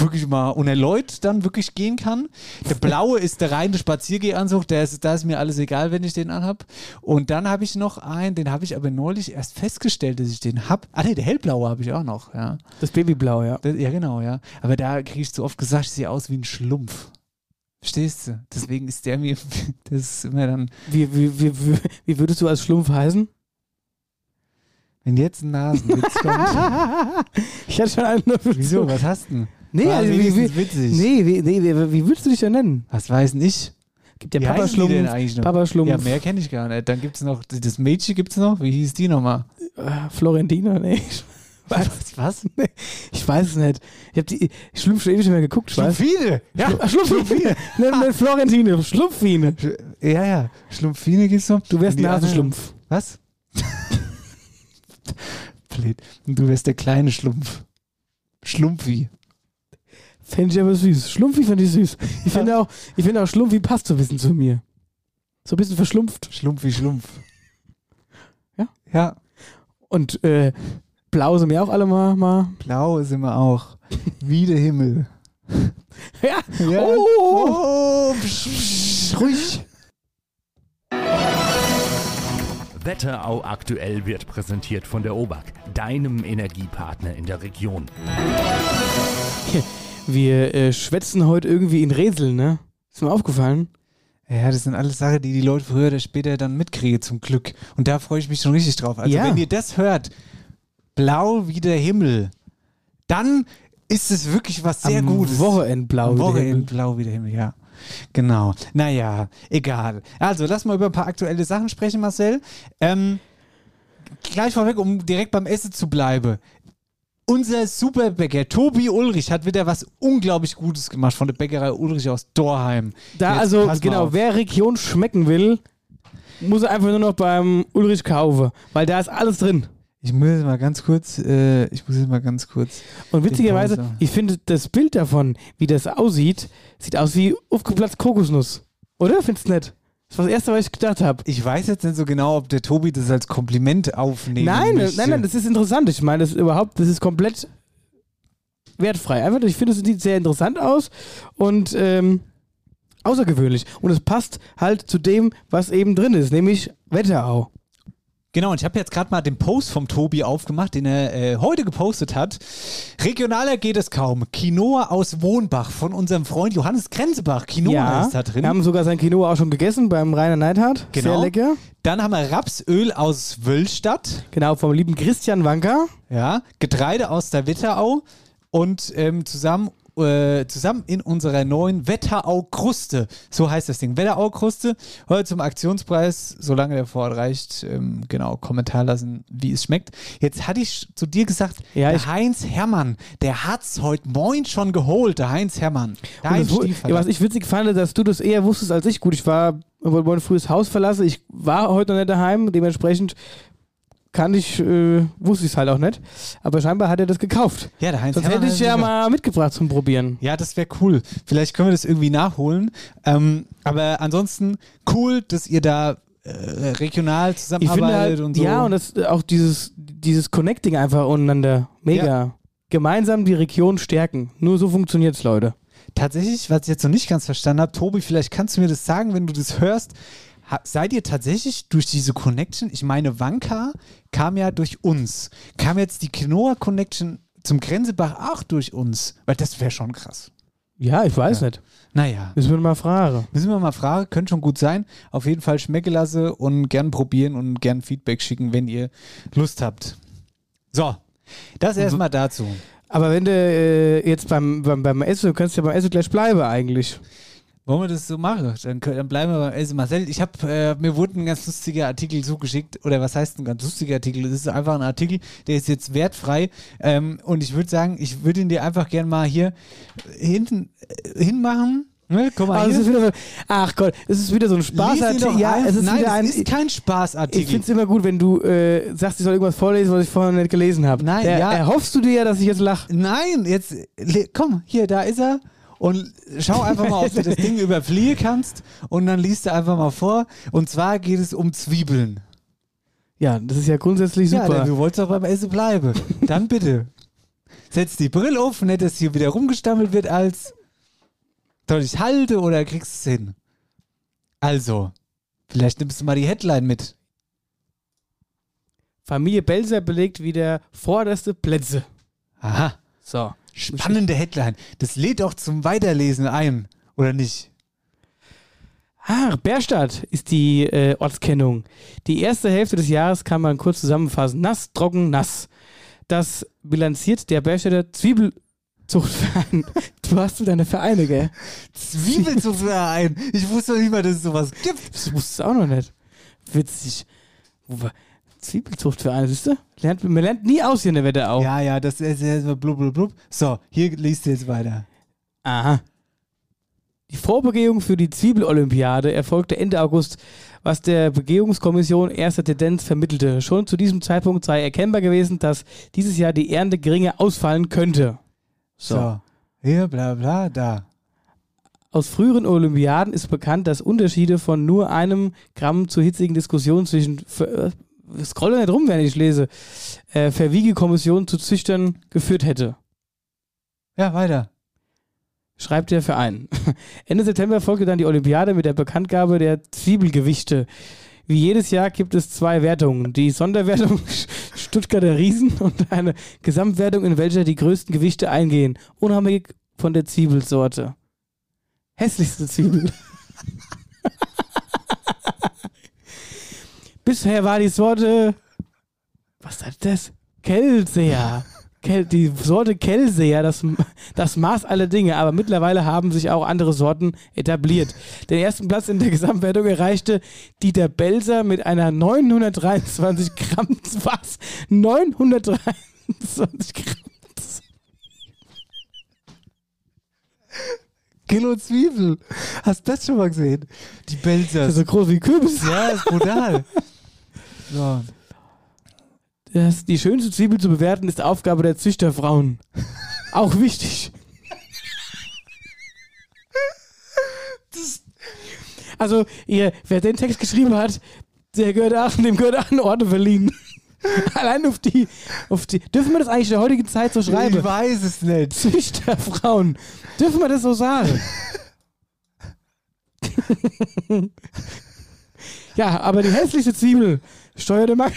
wirklich mal unerläut dann wirklich gehen kann. Der blaue ist der reine Spaziergehanzug, der ist, da ist mir alles egal, wenn ich den anhab. Und dann habe ich noch einen, den habe ich aber neulich erst festgestellt, dass ich den hab. Ah ne, der hellblaue habe ich auch noch, ja. Das Babyblau, ja. Das, ja, genau, ja. Aber da kriege ich so oft gesagt, ich sehe aus wie ein Schlumpf. Verstehst du? Deswegen ist der mir, das ist immer dann, Wie, wie, wie, wie, wie würdest du als Schlumpf heißen? wenn jetzt ein Nasenwitz kommt. Ich hatte schon einen. Wieso? Was hast du denn? Nee, also wie, wie, witzig. nee, wie, nee, wie, wie würdest du dich denn nennen? Was weiß nicht? Gibt ja Wie Papa die denn Schlumpf, eigentlich noch? Papa Schlumpf, Ja, mehr kenne ich gar nicht. Dann gibt es noch, das Mädchen gibt es noch. Wie hieß die nochmal? äh, Florentina, nee. Ich Was? Was? ich weiß es nicht. Ich habe die Schlumpf schon ewig nicht mehr geguckt. Ich. Schlumpfine! Ja, Schlumpfine. Nenn nenn Florentine, Schlumpfine. ja, ja. Schlumpfine gibt's noch. Du wärst Nasenschlumpf. Was? Blöd. Und du wärst der kleine Schlumpf. Schlumpfi. Fände ich aber süß. Schlumpfi fände ich süß. Ich finde auch, ich finde auch Schlumpfi passt so ein bisschen zu mir. So ein bisschen verschlumpft. Schlumpfi, Schlumpf. Ja? Ja. Und äh, blau sind mir auch alle mal. mal. Blau sind wir auch. Wie der Himmel. Ja. Ja. Oh, Oh, psch, psch, ruhig. Wetterau aktuell wird präsentiert von der OBAK, deinem Energiepartner in der Region. Wir äh, schwätzen heute irgendwie in Rätseln, ne? Ist mir aufgefallen. Ja, das sind alles Sachen, die die Leute früher oder später dann mitkriegen, zum Glück. Und da freue ich mich schon richtig drauf. Also, Ja. wenn ihr das hört, blau wie der Himmel, dann ist es wirklich was sehr Am Gutes. Wochenendblau. Am wie der Wochenend Himmel. blau wie der Himmel, ja. Genau. Naja, egal. Also, lass mal über ein paar aktuelle Sachen sprechen, Marcel. Ähm, gleich vorweg, um direkt beim Essen zu bleiben. Unser Superbäcker Tobi Ulrich hat wieder was unglaublich Gutes gemacht von der Bäckerei Ulrich aus Dorheim. Da Jetzt also, genau, auf. wer Region schmecken will, muss er einfach nur noch beim Ulrich kaufen, weil da ist alles drin. Ich muss jetzt mal ganz kurz, äh, ich muss jetzt mal ganz kurz. Und witzigerweise, ich finde das Bild davon, wie das aussieht, sieht aus wie aufgeplatzte Kokosnuss. Oder? Findest du nicht? Das war das Erste, was ich gedacht habe. Ich weiß jetzt nicht so genau, ob der Tobi das als Kompliment aufnehmen Nein, möchte. nein, nein, das ist interessant. Ich meine, das ist überhaupt, das ist komplett wertfrei. Einfach, ich finde, es sieht sehr interessant aus und ähm, außergewöhnlich. Und es passt halt zu dem, was eben drin ist, nämlich Wetterau. Genau, und ich habe jetzt gerade mal den Post vom Tobi aufgemacht, den er äh, heute gepostet hat. Regionaler geht es kaum. Quinoa aus Wohnbach von unserem Freund Johannes Grenzebach. Quinoa ist da drin. Wir haben sogar sein Quinoa auch schon gegessen beim Rainer Neidhardt. Genau. Sehr lecker. Dann haben wir Rapsöl aus Wöllstadt. Genau, vom lieben Christian Wanker. Ja, Getreide aus der Wetterau und ähm, zusammen, äh, zusammen in unserer neuen Wetterau-Kruste. So heißt das Ding. Wetterau-Kruste. Heute zum Aktionspreis, solange der Vorrat reicht. Ähm, genau, Kommentar lassen, wie es schmeckt. Jetzt hatte ich zu dir gesagt, Ja, der Heinz Hermann, der hat's heute Moin schon geholt, der Heinz Hermann. Stiefvater. ja, was ich witzig fand, dass du das eher wusstest als ich. Gut, ich war, wollte mein frühes Haus verlassen. Ich war heute noch nicht daheim. Dementsprechend kann ich, äh, wusste ich es halt auch nicht. Aber scheinbar hat er das gekauft. ja, der Heinz Sonst Hermann hätte ich ja mal mitgebracht zum Probieren. Ja, das wäre cool. Vielleicht können wir das irgendwie nachholen. Ähm, aber ansonsten cool, dass ihr da äh, regional zusammenarbeitet halt, und so. ja, und das, äh, auch dieses, dieses Connecting einfach untereinander. Mega. Gemeinsam die Region stärken. Nur so funktioniert's, Leute. tatsächlich, was ich jetzt noch nicht ganz verstanden habe, Tobi, vielleicht kannst du mir das sagen, wenn du das hörst. Seid ihr tatsächlich durch diese Connection, ich meine, Wanka kam ja durch uns. Kam jetzt die Quinoa Connection zum Grenzebach auch durch uns? Weil das wäre schon krass. Ja, ich weiß Ja. nicht. Naja, Müssen wir mal fragen. müssen wir mal fragen, könnte schon gut sein. Auf jeden Fall schmecke lasse und gern probieren und gern Feedback schicken, wenn ihr Lust habt. So, das erstmal dazu. Aber wenn du äh, jetzt beim, beim, beim Essen, du kannst ja beim Essen gleich bleiben eigentlich. Wollen wir das so machen? Dann, dann bleiben wir beim Else Marcel. Ich habe, äh, mir wurde ein ganz lustiger Artikel zugeschickt. Oder was heißt ein ganz lustiger Artikel? Das ist einfach ein Artikel, der ist jetzt wertfrei. Ähm, und ich würde sagen, ich würde ihn dir einfach gern mal hier hinten äh, hinmachen. Ne? Guck mal es hier. so, ach Gott, es ist wieder so ein Spaßartikel. Ja, ein. es ist Nein, wieder ein. es ist kein ich Spaßartikel. finde es immer gut, wenn du äh, sagst, ich soll irgendwas vorlesen, was ich vorher nicht gelesen habe. Nein, Der, ja. Erhoffst du dir ja, dass ich jetzt lache? Nein, jetzt komm, hier, da ist er. Und schau einfach mal, ob du das Ding überfliehen kannst. Und dann liest du einfach mal vor. Und zwar geht es um Zwiebeln. Ja, das ist ja grundsätzlich Ja, super. denn du wolltest doch beim Essen bleiben. Dann bitte. Setz die Brille auf, nicht, dass hier wieder rumgestammelt wird als soll ich halte oder kriegst du es hin? Also, vielleicht nimmst du mal die Headline mit. Familie Belser belegt wieder vorderste Plätze. Aha, So. Spannende Headline. Das lädt auch zum Weiterlesen ein, oder nicht? Ah, Bärstadt ist die äh, Ortskennung. Die erste Hälfte des Jahres kann man kurz zusammenfassen. Nass, trocken, nass. Das bilanziert der Bärstädter Zwiebelzuchtverein. du hast so deine Vereine, gell? Zwiebelzuchtverein. Ich wusste doch nicht mal, dass es sowas gibt. Das wusstest du auch noch nicht. Witzig. Zwiebelzuchtverein, siehst du? Lernt, man lernt nie aus hier in der Wetterau. Ja, ja, das ist ja so blub, blub, blub. So, hier liest du jetzt weiter. Aha. Die Vorbegehung für die Zwiebelolympiade erfolgte Ende August, was der Begehungskommission erste Tendenz vermittelte. Schon zu diesem Zeitpunkt sei erkennbar gewesen, dass dieses Jahr die Ernte geringer ausfallen könnte. So. Hier, bla, bla, da. Aus früheren Olympiaden ist bekannt, dass Unterschiede von nur einem Gramm zur hitzigen Diskussion zwischen äh, scrolle nicht rum, wenn ich lese, äh, Verwiegekommission zu Züchtern geführt hätte. Ja, weiter. schreibt der Verein. Ende September folgte dann die Olympiade mit der Bekanntgabe der Zwiebelgewichte. Wie jedes Jahr gibt es zwei Wertungen. Die Sonderwertung Stuttgarter Riesen und eine Gesamtwertung, in welcher die größten Gewichte eingehen, unabhängig von der Zwiebelsorte. Hässlichste Zwiebel. Bisher war die Sorte. Was ist das? Kelseer. Kel die Sorte Kelseer, das, das Maß aller Dinge, aber mittlerweile haben sich auch andere Sorten etabliert. Den ersten Platz in der Gesamtwertung erreichte Dieter Belser mit einer 923 Gramm. Was? 923 Gramm. Kilo Zwiebel. Hast du das schon mal gesehen? Die Belzers. So groß wie Kürbis. ja, ist brutal. So. Das, die schönste Zwiebel zu bewerten ist Aufgabe der Züchterfrauen. Auch wichtig. also, ihr, wer den Text geschrieben hat, der gehört auch, dem gehört auch eine Orte verliehen. Allein auf die, auf die. Dürfen wir das eigentlich in der heutigen Zeit so Ich schreiben? weiß es nicht. Züchterfrauen. Dürfen wir das so sagen? ja, aber die hässliche Zwiebel steuerte Max.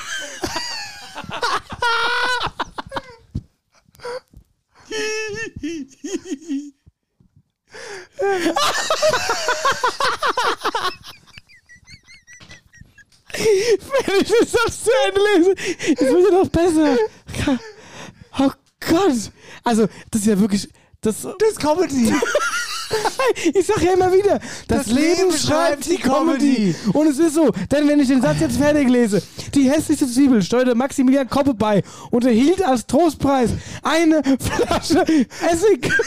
Wenn ich das noch zu Ende lese, es wird ja noch besser. Oh Gott. Also, das ist ja wirklich. Das, Das ist Comedy. ich sag ja immer wieder, das, Das Leben, Leben schreibt die Comedy. Comedy. Und es ist so, denn wenn ich den Satz jetzt fertig lese, die hässlichste Zwiebel steuerte Maximilian Koppe bei und erhielt als Trostpreis eine Flasche Essig.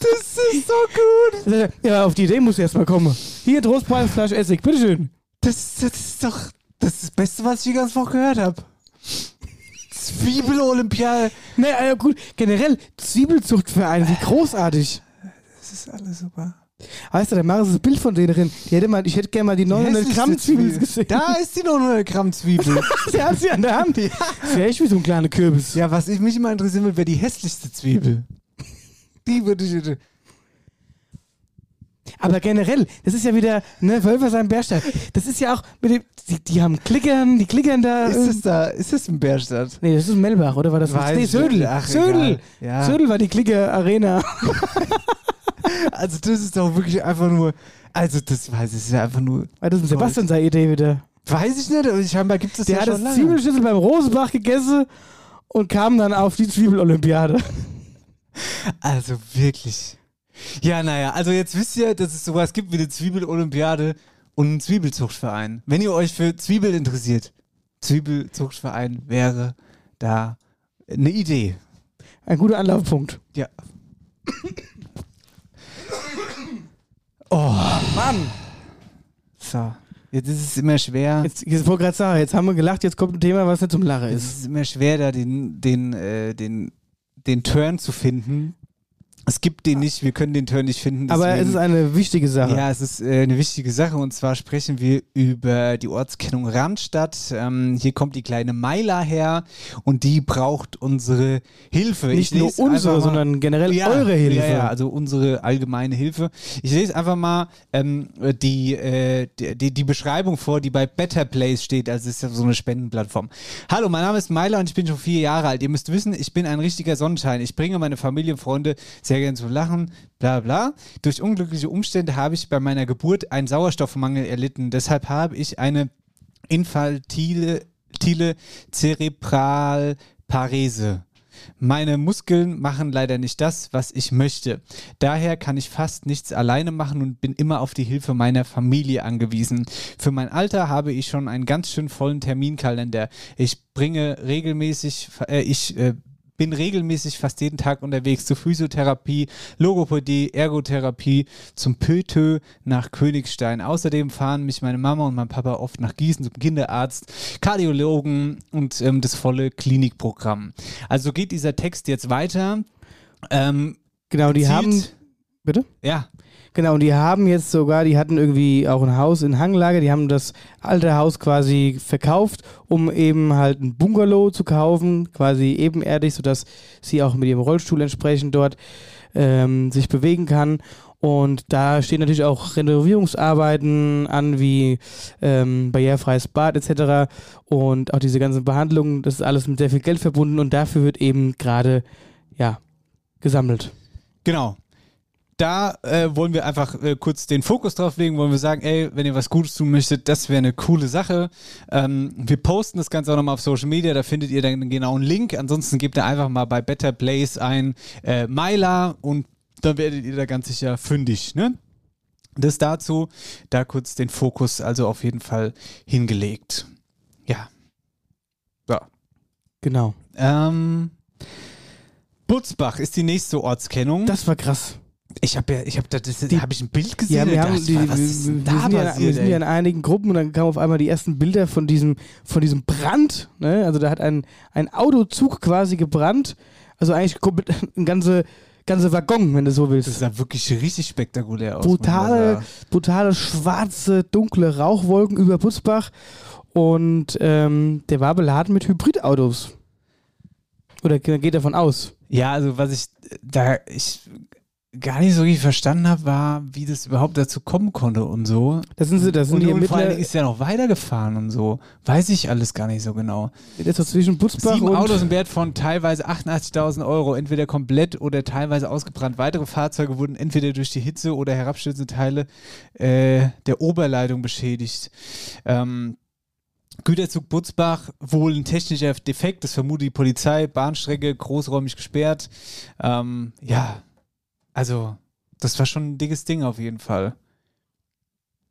Das ist so gut. Ja, auf die Idee muss erst mal kommen. Hier, Trostpreis, Flasche Essig, bitteschön. Das, das ist doch das, ist das Beste, was ich die ganze Woche gehört habe. Zwiebel-Olympiade. Naja, gut, generell Zwiebelzuchtverein, wie großartig. Das ist alles super. Weißt du, da machen sie das Bild von denen drin. Die hätte mal, ich hätte gerne mal die 900 Gramm Zwiebel gesehen. Da ist die 900 Gramm Zwiebel. Sie hat sie an der Hand. Ja. Das wäre echt wie so ein kleiner Kürbis. ja, was ich mich immer interessieren würde, wäre die hässlichste Zwiebel. Die würde ich. Aber generell, das ist ja wieder, ne, Wölfer sein Bärstadt. Das ist ja auch mit dem, die, die haben Klickern, die klickern da. Ist das da? Ist das in Bärstadt? nee, das ist Melbach, oder war das? Weiß nee, Södel. Ach, Södel. Ja. Södel war die Klicker-Arena. Also, das ist doch wirklich einfach nur. Also, das weiß ich, ist ja einfach nur. Ah, Das ist ein Sebastian seine Idee wieder. Weiß ich nicht, aber scheinbar gibt es das Der ja hat schon das. Zwiebelschüssel beim Rosenbach gegessen und kam dann auf die Zwiebelolympiade. Also, wirklich. Ja, naja, also jetzt wisst ihr, dass es sowas gibt wie eine Zwiebelolympiade und einen Zwiebelzuchtverein. Wenn ihr euch für Zwiebel interessiert, Zwiebelzuchtverein wäre da eine Idee. Ein guter Anlaufpunkt. Ja. Oh. Mann! So. Jetzt ist es immer schwer. Jetzt, jetzt wollte gerade sagen, jetzt haben wir gelacht, jetzt kommt ein Thema, was nicht zum Lachen Es ist. ist immer schwer, da den, den, äh, den, den Turn zu finden. Es gibt den nicht, wir können den Turn nicht finden. Aber deswegen- es ist eine wichtige Sache. Ja, es ist äh, eine wichtige Sache und zwar sprechen wir über die Ortskennung Randstadt. Ähm, hier kommt die kleine Maila her und die braucht unsere Hilfe. Nicht Ich nur unsere, mal- sondern generell ja, eure Hilfe. Ja, ja, also unsere allgemeine Hilfe. Ich lese einfach mal ähm, die, äh, die, die, Beschreibung vor, die bei Better Place steht. Also es ist ja so eine Spendenplattform. Hallo, mein Name ist Meiler und ich bin schon vier Jahre alt. Ihr müsst wissen, ich bin ein richtiger Sonnenschein. Ich bringe meine Familie und Freunde sehr gern zum Lachen. Bla bla. Durch unglückliche Umstände habe ich bei meiner Geburt einen Sauerstoffmangel erlitten. Deshalb habe ich eine infantile tile Zerebralparese. Meine Muskeln machen leider nicht das, was ich möchte. Daher kann ich fast nichts alleine machen und bin immer auf die Hilfe meiner Familie angewiesen. Für mein Alter habe ich schon einen ganz schön vollen Terminkalender. Ich bringe regelmäßig, äh, ich äh, bin regelmäßig fast jeden Tag unterwegs zur Physiotherapie, Logopädie, Ergotherapie, zum Pötö nach Königstein. Außerdem fahren mich meine Mama und mein Papa oft nach Gießen zum Kinderarzt, Kardiologen und ähm, das volle Klinikprogramm. Also geht dieser Text jetzt weiter. Ähm, Genau, die haben. Bitte? Ja, Genau, und die haben jetzt sogar, die hatten irgendwie auch ein Haus in Hanglage, die haben das alte Haus quasi verkauft, um eben halt ein Bungalow zu kaufen, quasi ebenerdig, sodass sie auch mit ihrem Rollstuhl entsprechend dort ähm, sich bewegen kann. Und da stehen natürlich auch Renovierungsarbeiten an, wie ähm, barrierefreies Bad etc. Und auch diese ganzen Behandlungen, das ist alles mit sehr viel Geld verbunden und dafür wird eben gerade, ja, gesammelt. Genau. Da äh, wollen wir einfach äh, kurz den Fokus drauf legen, wollen wir sagen, ey, wenn ihr was Gutes tun möchtet, das wäre eine coole Sache. Ähm, wir posten das Ganze auch nochmal auf Social Media, da findet ihr dann genau einen Link. Ansonsten gebt ihr einfach mal bei Better Place ein äh, Myla und dann werdet ihr da ganz sicher fündig, ne? Das dazu, da kurz den Fokus also auf jeden Fall hingelegt. Ja. So. Genau. Ähm, Butzbach ist die nächste Ortskennung. Das war krass. Ich habe ja, ich habe da, das, habe ich ein Bild gesehen. Ja, wir, haben die, was wir, ist denn wir, da sind ja, wir passiert, sind ja in einigen Gruppen und dann kamen auf einmal die ersten Bilder von diesem, von diesem Brand. Ne? Also da hat ein, ein Autozug quasi gebrannt. Also eigentlich komplett ein ganze, ganze Waggon, wenn du so willst. Das sah wirklich richtig spektakulär aus. brutale, brutale, schwarze, dunkle Rauchwolken über Butzbach. Und ähm, der war beladen mit Hybridautos. Oder ge- geht davon aus? Ja, also was ich da ich gar nicht so richtig verstanden habe, war, wie das überhaupt dazu kommen konnte und so. Das sind sie, das sind Und, die und vor allen. Dingen ist ja noch weitergefahren und so. Weiß ich alles gar nicht so genau. Das ist zwischen Butzbach Sieben und. Autos im Wert von teilweise 88.000 Euro, entweder komplett oder teilweise ausgebrannt. Weitere Fahrzeuge wurden entweder durch die Hitze oder herabstürzende Teile äh, der Oberleitung beschädigt. Ähm, Güterzug Butzbach, wohl ein technischer Defekt, das vermutet die Polizei, Bahnstrecke großräumig gesperrt. Ähm, ja, also das war schon ein dickes Ding auf jeden Fall.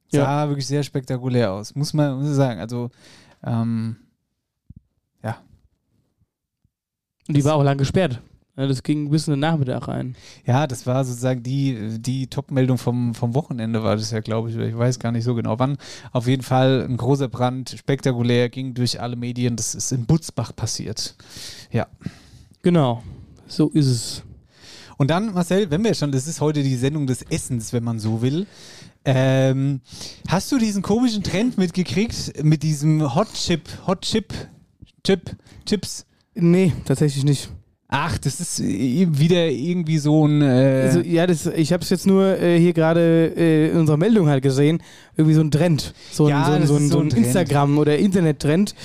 Sah wirklich sehr spektakulär aus, muss man, muss man sagen. Also, ähm, ja. Und die war auch lang gesperrt. Ja, das ging bis in den Nachmittag rein. Ja, das war sozusagen die, die Top-Meldung vom, vom Wochenende, war das ja, glaube ich. Ich weiß gar nicht so genau wann. Auf jeden Fall ein großer Brand, spektakulär, ging durch alle Medien. Das ist in Butzbach passiert. Ja. Genau. So ist es. Und dann, Marcel, wenn wir schon, das ist heute die Sendung des Essens, wenn man so will. Ähm, hast du diesen komischen Trend mitgekriegt mit diesem Hot Chip, Hot Chip, Chip, Chips? Nee, tatsächlich nicht. Ach, das ist äh, wieder irgendwie so ein. Äh, Also, ja, das, ich habe es jetzt nur äh, hier gerade äh, in unserer Meldung halt gesehen. Irgendwie so ein Trend. So ein, Ja, so ein, so ein, so ein. Instagram- oder Internet-Trend.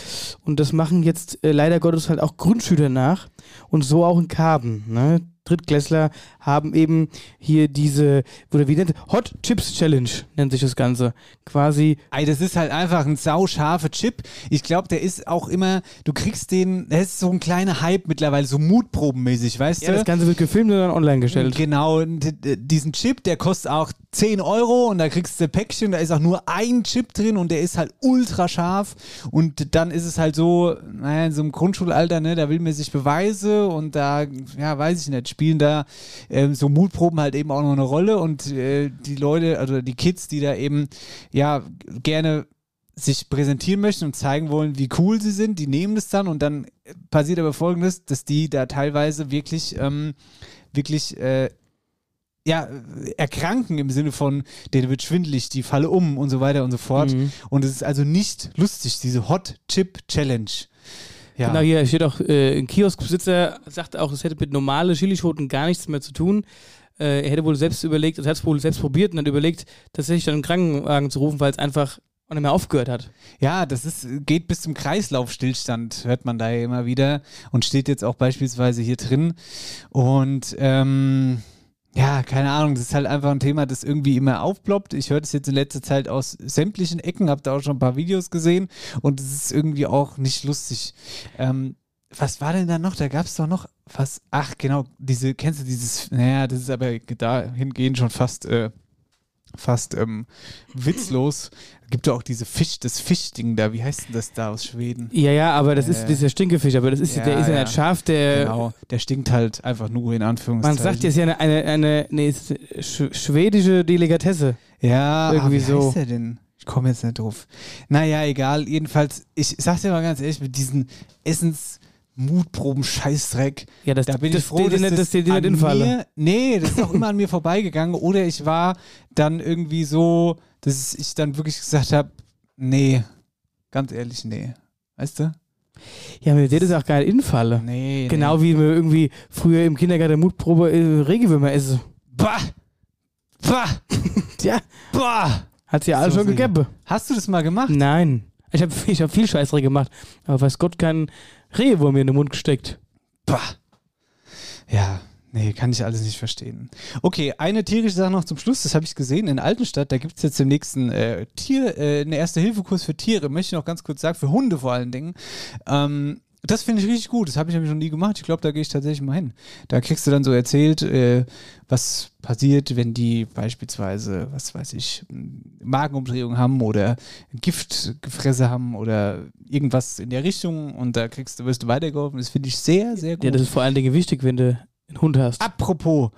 Und das machen jetzt äh, leider Gottes halt auch Grundschüler nach. Und so auch in Karben. Ne? Drittklässler haben eben hier diese, oder wie nennt? Hot Chips Challenge nennt sich das Ganze. Quasi. Ey, das ist halt einfach ein sauscharfer Chip. Ich glaube, der ist auch immer, du kriegst den, der ist so ein kleiner Hype mittlerweile, so mutprobenmäßig, weißt Ja, du? das Ganze wird gefilmt und dann online gestellt. Genau, diesen Chip, der kostet auch 10 Euro und da kriegst du ein Päckchen, da ist auch nur ein Chip drin und der ist halt ultra scharf und dann ist es halt so, naja, in so einem Grundschulalter, ne, da will man sich Beweise und da, ja, weiß ich nicht, spielen da ähm, so Mutproben halt eben auch noch eine Rolle und äh, die Leute, also die Kids, die da eben, ja, gerne sich präsentieren möchten und zeigen wollen, wie cool sie sind, die nehmen das dann und dann passiert aber folgendes, dass die da teilweise wirklich, ähm, wirklich, äh, ja, erkranken im Sinne von, denen wird schwindelig, die falle um und so weiter und so fort. Mhm. Und es ist also nicht lustig, diese Hot Chip Challenge. Ja. Genau, hier steht auch, äh, ein Kioskbesitzer sagt auch, es hätte mit normalen Chilischoten gar nichts mehr zu tun. Äh, er hätte wohl selbst überlegt, das hat es wohl selbst probiert und hat überlegt, tatsächlich dann einen Krankenwagen zu rufen, weil es einfach auch nicht mehr aufgehört hat. Ja, das ist, geht bis zum Kreislaufstillstand, hört man da ja immer wieder und steht jetzt auch beispielsweise hier drin. Und ähm, ja, keine Ahnung, das ist halt einfach ein Thema, das irgendwie immer aufploppt. Ich höre das jetzt in letzter Zeit aus sämtlichen Ecken, habe da auch schon ein paar Videos gesehen und es ist irgendwie auch nicht lustig. Ähm, was war denn da noch? Da gab es doch noch was. Ach, genau, diese, kennst du dieses, naja, das ist aber dahingehend schon fast, äh, fast ähm, witzlos. Gibt ja auch diese Fisch, das Fischding da, wie heißt denn das da aus Schweden? Ja, ja, aber das ist Äh. dieser Stinkefisch, aber das ist, Ja, der ist ja, nicht scharf, der. Genau, der stinkt halt einfach nur in Man Anführungszeichen. sagt jetzt ja eine, eine, eine ist sch schwedische Delikatesse. Ja, Irgendwie aber wie so. heißt der denn? Ich komme jetzt nicht drauf. Naja, egal. Jedenfalls, ich sag's dir mal ganz ehrlich, mit diesen Essens-Mutproben-Scheißdreck, Ja, das, da bin das, ich froh, dass das an infalle. mir, Nee, das ist auch immer an mir vorbeigegangen. Oder ich war dann irgendwie so, dass ich dann wirklich gesagt habe, nee, ganz ehrlich, nee. Weißt du? Ja, mir wird das auch gar nicht infalle. Nee, Genau nee. wie wir irgendwie früher im Kindergarten Mutprobe äh, Regenwürmer essen. Bah! Bah! Tja, Bah! hat's ja alles So schon gegeben. Hast du das mal gemacht? Nein. Ich habe ich hab viel Scheißdreck gemacht. Aber weiß Gott, keinen Rehwurm mir in den Mund gesteckt. Bah. Ja, nee, kann ich alles nicht verstehen. Okay, eine tierische Sache noch zum Schluss, das habe ich gesehen. In Altenstadt, da gibt es jetzt den nächsten äh, Tier, äh, einen Erste-Hilfe-Kurs für Tiere, möchte ich noch ganz kurz sagen, für Hunde vor allen Dingen. Ähm, das finde ich richtig gut. Das habe ich nämlich noch nie gemacht. Ich glaube, da gehe ich tatsächlich mal hin. Da kriegst du dann so erzählt, äh, was passiert, wenn die beispielsweise, was weiß ich, Magenumdrehung haben oder Giftgefresse haben oder irgendwas in der Richtung und da kriegst du, wirst du weitergeholfen. Das finde ich sehr, sehr gut. Ja, das ist vor allen Dingen wichtig, wenn du einen Hund hast. Apropos.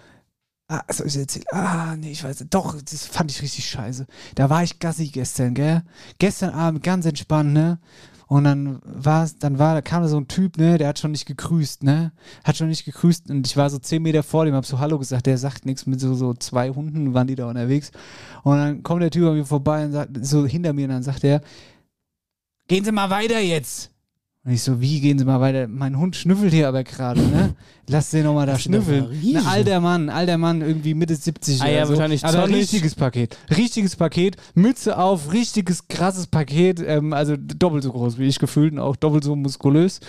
Ah, soll ich erzählen? Ah, nee, ich weiß nicht. Doch, das fand ich richtig scheiße. Da war ich Gassi gestern, gell? Gestern Abend ganz entspannt, ne? Und dann war dann war, kam da so ein Typ, ne, der hat schon nicht gegrüßt, ne? Hat schon nicht gegrüßt und ich war so zehn Meter vor dem, hab so Hallo gesagt, der sagt nichts mit so, so zwei Hunden, waren die da unterwegs. Und dann kommt der Typ an mir vorbei und sagt, so hinter mir und dann sagt er, gehen Sie mal weiter jetzt. Und ich so, wie gehen Sie mal weiter? Mein Hund schnüffelt hier aber gerade, ne? Lass den nochmal da schnüffeln. Ein alter Mann, alter Mann, irgendwie Mitte 70 Ah oder ja, so. wahrscheinlich Aber zornig. richtiges Paket. Richtiges Paket, Mütze auf, richtiges krasses Paket, ähm, also doppelt so groß wie ich gefühlt und auch doppelt so muskulös.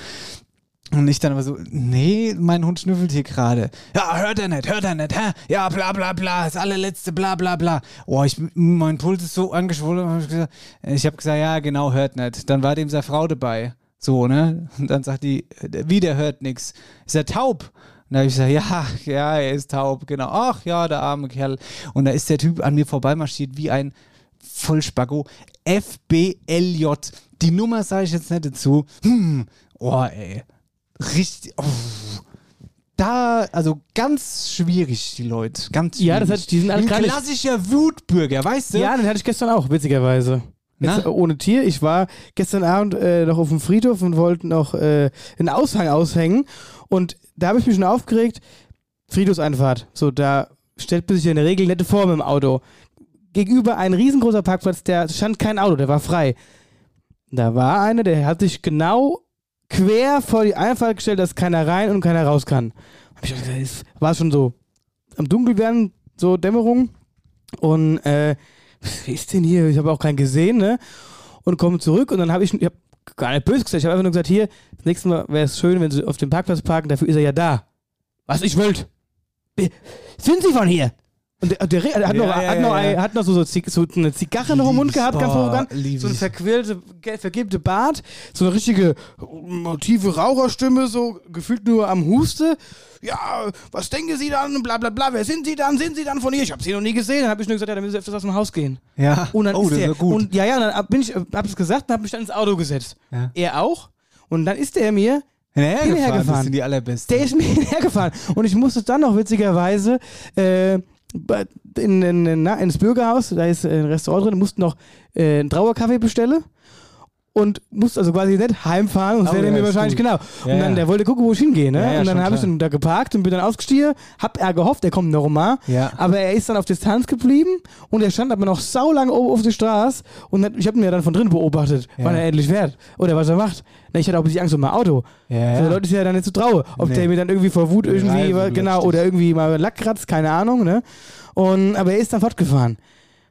Und ich dann aber so, nee, mein Hund schnüffelt hier gerade. Ja, hört er nicht, hört er nicht, hä? Ja, bla bla bla, das allerletzte, bla bla bla. Oh, ich, mein Puls ist so angeschwollen. Ich habe gesagt, ja, genau, hört nicht. Dann war dem seine Frau dabei. So, ne? Und dann sagt die, wie, der hört nix. Ist er taub? Und da habe ich gesagt, ja, ja, er ist taub, genau. Ach ja, der arme Kerl. Und da ist der Typ an mir vorbeimarschiert wie ein Vollspacko. FBLJ. Die Nummer sage ich jetzt nicht dazu. Hm. Oh, ey. Richtig. Oh. Da, also ganz schwierig, die Leute. Ganz schwierig. Ja, das hat- die sind alle Ein klassischer Wutbürger, weißt du? Ja, den hatte ich gestern auch, witzigerweise. Jetzt, ohne Tier. Ich war gestern Abend äh, noch auf dem Friedhof und wollte noch äh, einen Aushang aushängen. Und da habe ich mich schon aufgeregt. Friedhofseinfahrt. So, da stellt man sich ja in der Regel nette Form im Auto. Gegenüber ein riesengroßer Parkplatz, der stand kein Auto, der war frei. Da war einer, der hat sich genau quer vor die Einfahrt gestellt, dass keiner rein und keiner raus kann. Hab ich gesagt, es war schon so am Dunkelwerden, so Dämmerung. Und äh, wie ist denn hier? Ich habe auch keinen gesehen, ne? Und komme zurück und dann habe ich, ich hab gar nicht böse gesagt, ich habe einfach nur gesagt, hier, das nächste Mal wäre es schön, wenn Sie auf dem Parkplatz parken, dafür ist er ja da. Was ich wollt. "Be- Sind Sie von hier? Und der, der, der hat, Ja, noch, ja, hat, noch, ja, hat noch so, so, so eine Zigarre noch im Mund gehabt, ganz arrogant. So eine ich. verquirlte, vergilbte Bart, so eine richtige äh, tiefe Raucherstimme, so gefühlt nur am Huste. Ja, was denken Sie dann? Bla bla bla. Wer sind Sie dann? Sind Sie dann von hier? Ich habe Sie noch nie gesehen. Dann habe ich nur gesagt, ja, dann müssen Sie öfters aus dem Haus gehen. Ja. Und dann oh, ist das der, ist gut. Und ja, ja, dann hab- bin ich, hab es gesagt und habe mich dann ins Auto gesetzt. Er auch. Und dann ist er mir Hinterher hinterher gefahren, das sind die allerbesten. der ist mir hinterhergefahren. Und ich musste dann noch witzigerweise äh, in, in, na, ins Bürgerhaus, da ist ein Restaurant drin, mussten noch äh, einen Trauerkaffee bestellen. Und musste also quasi nicht heimfahren, sonst Oh, wäre ja, mir wahrscheinlich gut. genau. Ja, und dann, ja. der wollte gucken, wo ich hingehe, ne? Ja, und dann habe ich dann da geparkt und bin dann ausgestiegen, hab er gehofft, er kommt normal. Ja. Aber er ist dann auf Distanz geblieben und er stand aber noch saulang oben auf der Straße und ich habe ihn ja dann von drin beobachtet, wann er endlich fährt oder was er macht. Na, ich hatte auch ein bisschen Angst um mein Auto. Ja, So ja. Leute ist ja dann nicht zu traue. Ob Nee. der mir dann irgendwie vor Wut irgendwie, genau, oder irgendwie mal Lack kratzt, keine Ahnung, ne? Und, aber er ist dann fortgefahren.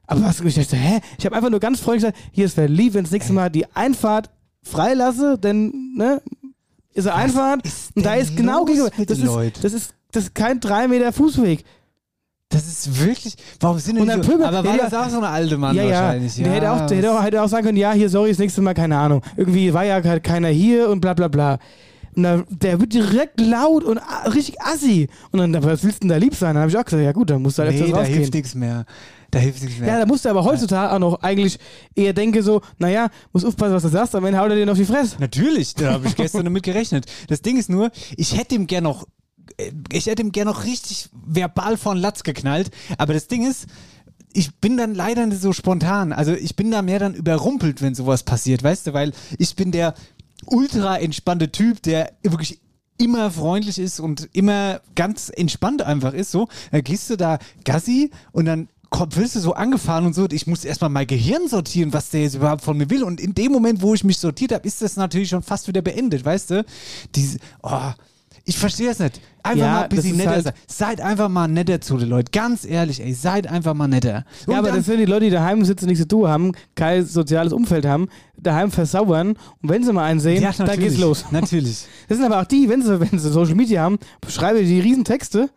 Aber was, ich dachte, hä? Ich habe einfach nur ganz freundlich gesagt, hier ist lieb, wenn das nächste Mal die Einfahrt freilasse, denn, ne? Ist er Einfahrt ist und da ist genau gegenüber. Das ist, das ist, das ist kein drei Meter Fußweg. Das ist wirklich. Warum sind denn Und dann die so, Aber war ja, das auch so eine alte Mann ja, ja. wahrscheinlich? Der hätte auch, der hätte auch, hätte auch sagen können, ja, hier, sorry, das nächste Mal, keine Ahnung. Irgendwie war ja ke- keiner hier und bla bla bla. Und dann, der wird direkt laut und richtig assi. Und dann, was willst du denn da lieb sein? Dann habe ich auch gesagt, ja gut, dann musst du halt nee, öfters da rausgehen. hilft nichts mehr. Da hilft nichts mehr. Ja, da musst du aber heutzutage auch noch eigentlich eher denken so, naja, muss aufpassen, was du sagst, am Ende haut er dir noch auf die Fresse. Natürlich, da habe ich gestern damit gerechnet. Das Ding ist nur, ich hätte ihm gern noch, ich hätte ihm gern noch richtig verbal von Latz geknallt. Aber das Ding ist, ich bin dann leider nicht so spontan. Also ich bin da mehr dann überrumpelt, wenn sowas passiert, weißt du, weil ich bin der ultra entspannte Typ, der wirklich immer freundlich ist und immer ganz entspannt einfach ist. So, da gehst du da Gassi und dann du so angefahren und so. Ich muss erstmal mein Gehirn sortieren, was der jetzt überhaupt von mir will. Und in dem Moment, wo ich mich sortiert habe, ist das natürlich schon fast wieder beendet, weißt du? Diese, oh, ich verstehe das nicht. Einfach Ja, mal ein bisschen netter halt- sein. Seid einfach mal netter zu den Leuten. Ganz ehrlich, ey, seid einfach mal netter. Und ja, aber das sind die Leute, die daheim sitzen, nichts zu tun haben, kein soziales Umfeld haben, daheim versauern und wenn sie mal einen sehen, ja, dann geht's los. Natürlich. Das sind aber auch die, wenn sie, wenn sie Social Media haben, schreiben die riesen Texte.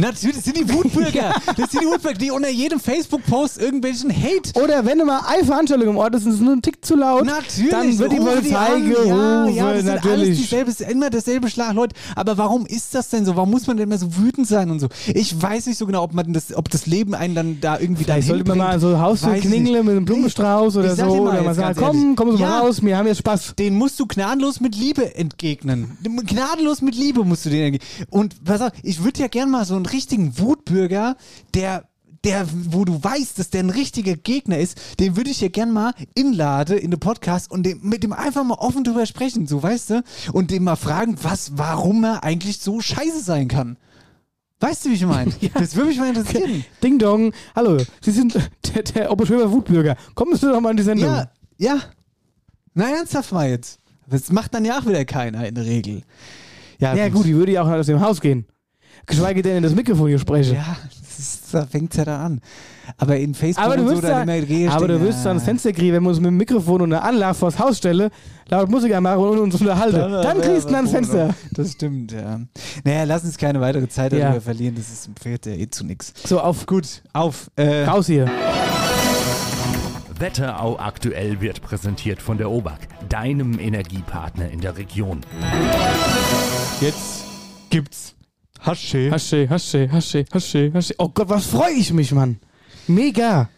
Natürlich, das sind die Wutbürger. Das sind die Wutbürger, die unter jedem Facebook-Post irgendwelchen Hate Oder wenn du mal eine Veranstaltung im Ort ist und es ist nur ein Tick zu laut, Natürlich, dann wird die Polizei gerufen, ja, ja, das sind alles natürlich. dieselbe, ist immer dasselbe Schlag, Leute. Aber warum ist das denn so? Warum muss man denn immer so wütend sein und so? Ich weiß nicht so genau, ob man das, ob das Leben einen dann da irgendwie dahin sollte man mal so Haus Weiß ich klingeln mit einem Blumenstrauß oder so. mal Oder man sagt, ganz komm, ehrlich. kommen Sie mal Ja. raus, wir haben jetzt Spaß. Den musst du gnadenlos mit Liebe entgegnen. Gnadenlos mit Liebe musst du den entgegnen. Und pass auf, ich würde ja gern mal so einen richtigen Wutbürger, der der, wo du weißt, dass der ein richtiger Gegner ist, den würde ich ja gern mal inlade in den Podcast und dem, mit dem einfach mal offen drüber sprechen, so weißt du, und dem mal fragen, was, warum er eigentlich so scheiße sein kann. Weißt du, wie ich meine? Das würde mich mal interessieren. Ding Dong, hallo, Sie sind der, der Oberschöner Wutbürger. Kommen Sie doch mal in die Sendung. Ja, ja. Na, ernsthaft mal jetzt. Das macht dann ja auch wieder keiner in der Regel. Ja, Ja, gut, die würde ja auch aus dem Haus gehen. Geschweige denn in das Mikrofon hier sprechen. Ja, das ist, da fängt es ja da an. Aber in Facebook Aber du und so wirst dann da, immer gehst, aber du wirst da ans Fenster kriegen, wenn wir uns mit dem Mikrofon und einer Anlage vors Haus stellen, laut Musik anmachen und uns unterhalten. Dann, kriegst du ans Fenster. Das stimmt, ja. Naja, lass uns keine weitere Zeit Ja. darüber verlieren, das ist, führt ja eh zu nichts. So, auf, Gut, auf. Äh, raus hier. Wetterau aktuell wird präsentiert von der OBAK, deinem Energiepartner in der Region. jetzt gibt's Hasche. Hasche, Hasche, Hasche, Hasche, Hasche. Oh Gott, was freue ich mich, Mann. Mega.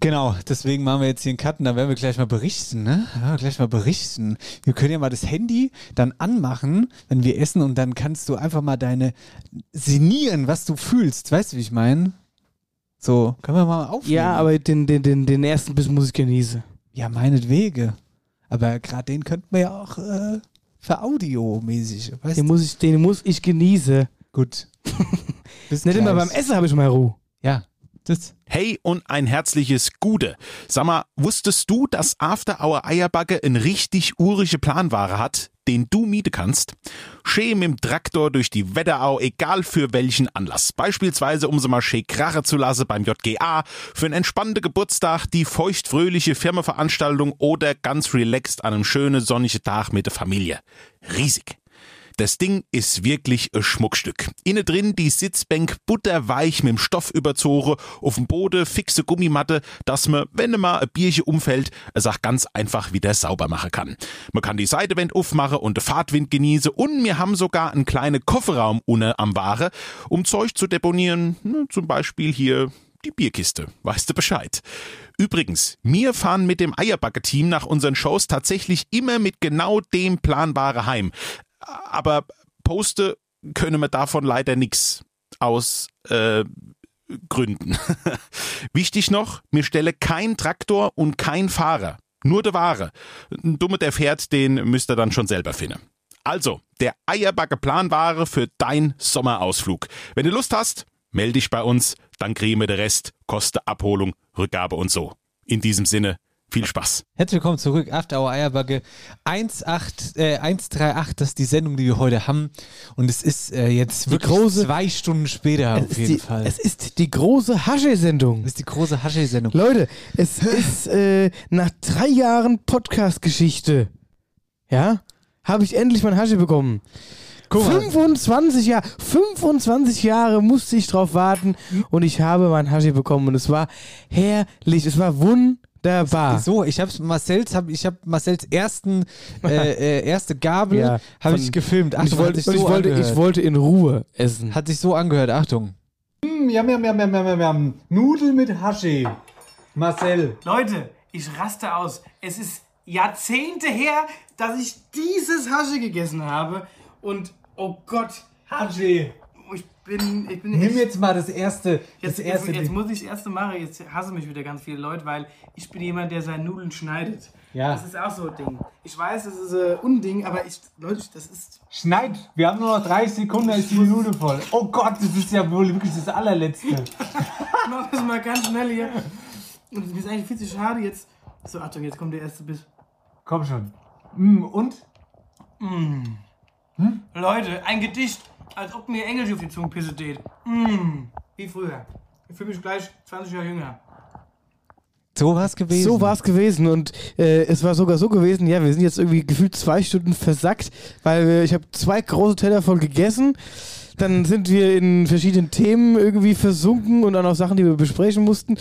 Genau, deswegen machen wir jetzt hier einen Cut und da werden wir gleich mal berichten, ne? Ja, gleich mal berichten. Wir können ja mal das Handy dann anmachen, wenn wir essen und dann kannst du einfach mal deine sinnieren, was du fühlst. Weißt du, wie ich meine? So, können wir mal aufnehmen. Ja, aber den, den, den, den ersten Biss muss ich genießen. Ja, meinetwegen. Aber gerade den könnten wir ja auch äh, für Audio-mäßig, weißt Den du? muss ich, den muss ich genießen. Gut. Bis Nicht immer gleich. beim Essen habe ich mal Ruhe. Ja, das. Hey und ein herzliches Gude. Sag mal, wusstest du, dass After Hour Eierbacke ein richtig urische Planware hat, den du mieten kannst? Schee mit dem Traktor durch die Wetterau, egal für welchen Anlass. Beispielsweise, um sie mal schee krache zu lassen beim JGA, für einen entspannten Geburtstag, die feuchtfröhliche Firmenveranstaltung oder ganz relaxed an einem schönen sonnigen Tag mit der Familie. Riesig. Das Ding ist wirklich ein Schmuckstück. Innen drin die Sitzbank butterweich mit dem Stoff überzogen, auf dem Boden fixe Gummimatte, dass man, wenn mal ein Bierchen umfällt, es auch ganz einfach wieder sauber machen kann. Man kann die Seitewand aufmachen und den Fahrtwind genießen und wir haben sogar einen kleinen Kofferraum unten am Ware, um Zeug zu deponieren, ne, zum Beispiel hier die Bierkiste. Weißt du Bescheid? Übrigens, wir fahren mit dem Eierbacke-Team nach unseren Shows tatsächlich immer mit genau dem planbare heim. Aber poste können wir davon leider nix aus äh, Gründen. Wichtig noch, mir stelle kein Traktor und kein Fahrer. Nur der Ware. Ein Dumme, der fährt, den müsst ihr dann schon selber finden. Also, der Eierbacke Planware für dein Sommerausflug. Wenn du Lust hast, melde dich bei uns, dann kriegen wir den Rest, Koste, Abholung, Rückgabe und so. In diesem Sinne, viel Spaß. Herzlich willkommen zurück, After Hour Eierbacke 18, äh, 138, das ist die Sendung, die wir heute haben. Und es ist äh, jetzt wirklich große- zwei Stunden später Es auf ist, jeden die, Fall. es ist die große Hasche-Sendung. Das ist die große Hasche-Sendung. Leute, es ist äh, nach drei Jahren Podcast-Geschichte, ja, habe ich endlich mein Hasche bekommen. Guck mal. 25 Jahre, 25 Jahre musste ich drauf warten und ich habe mein Hasche bekommen und es war herrlich, es war wunderbar. So, ich habe Marcells, hab, ich habe Marcells ersten, äh, äh, erste Gabel Ja, habe ich gefilmt. Achtung, ich wollte, und so ich, wollte, ich wollte in Ruhe essen. Hat sich so angehört, Achtung. Yam, yam, yam, yam, yam, yam. Nudeln mit Hasche. Marcel. Leute, ich raste aus. Es ist Jahrzehnte her, dass ich dieses Hasche gegessen habe. Und oh Gott, Hasche. Ich bin. Ich bin Nimm echt- jetzt mal das erste. Jetzt, das erste jetzt, jetzt muss ich das erste machen. Jetzt hassen mich wieder ganz viele Leute, weil ich bin jemand, der seine Nudeln schneidet. Ja. Das ist auch so ein Ding. Ich weiß, das ist ein Unding, aber ich, Leute, das ist. Schneid. Wir haben nur noch 30 Sekunden, dann ist die Minute voll. Oh Gott, das ist ja wohl wirklich das allerletzte. Ich mach das mal ganz schnell hier. Und mir ist eigentlich viel zu schade jetzt. So, Achtung, jetzt kommt der erste Biss. Komm schon. Mm, und? Leute, ein Gedicht, als ob mir Englisch auf die Zungenpisse steht. Mm, wie früher. Ich fühle mich gleich 20 Jahre jünger. So war es gewesen. So war es gewesen und äh, es war sogar so gewesen, ja, wir sind jetzt irgendwie gefühlt zwei Stunden versackt, weil wir, ich habe zwei große Teller voll gegessen. Dann sind wir in verschiedenen Themen irgendwie versunken und auch noch Sachen, die wir besprechen mussten.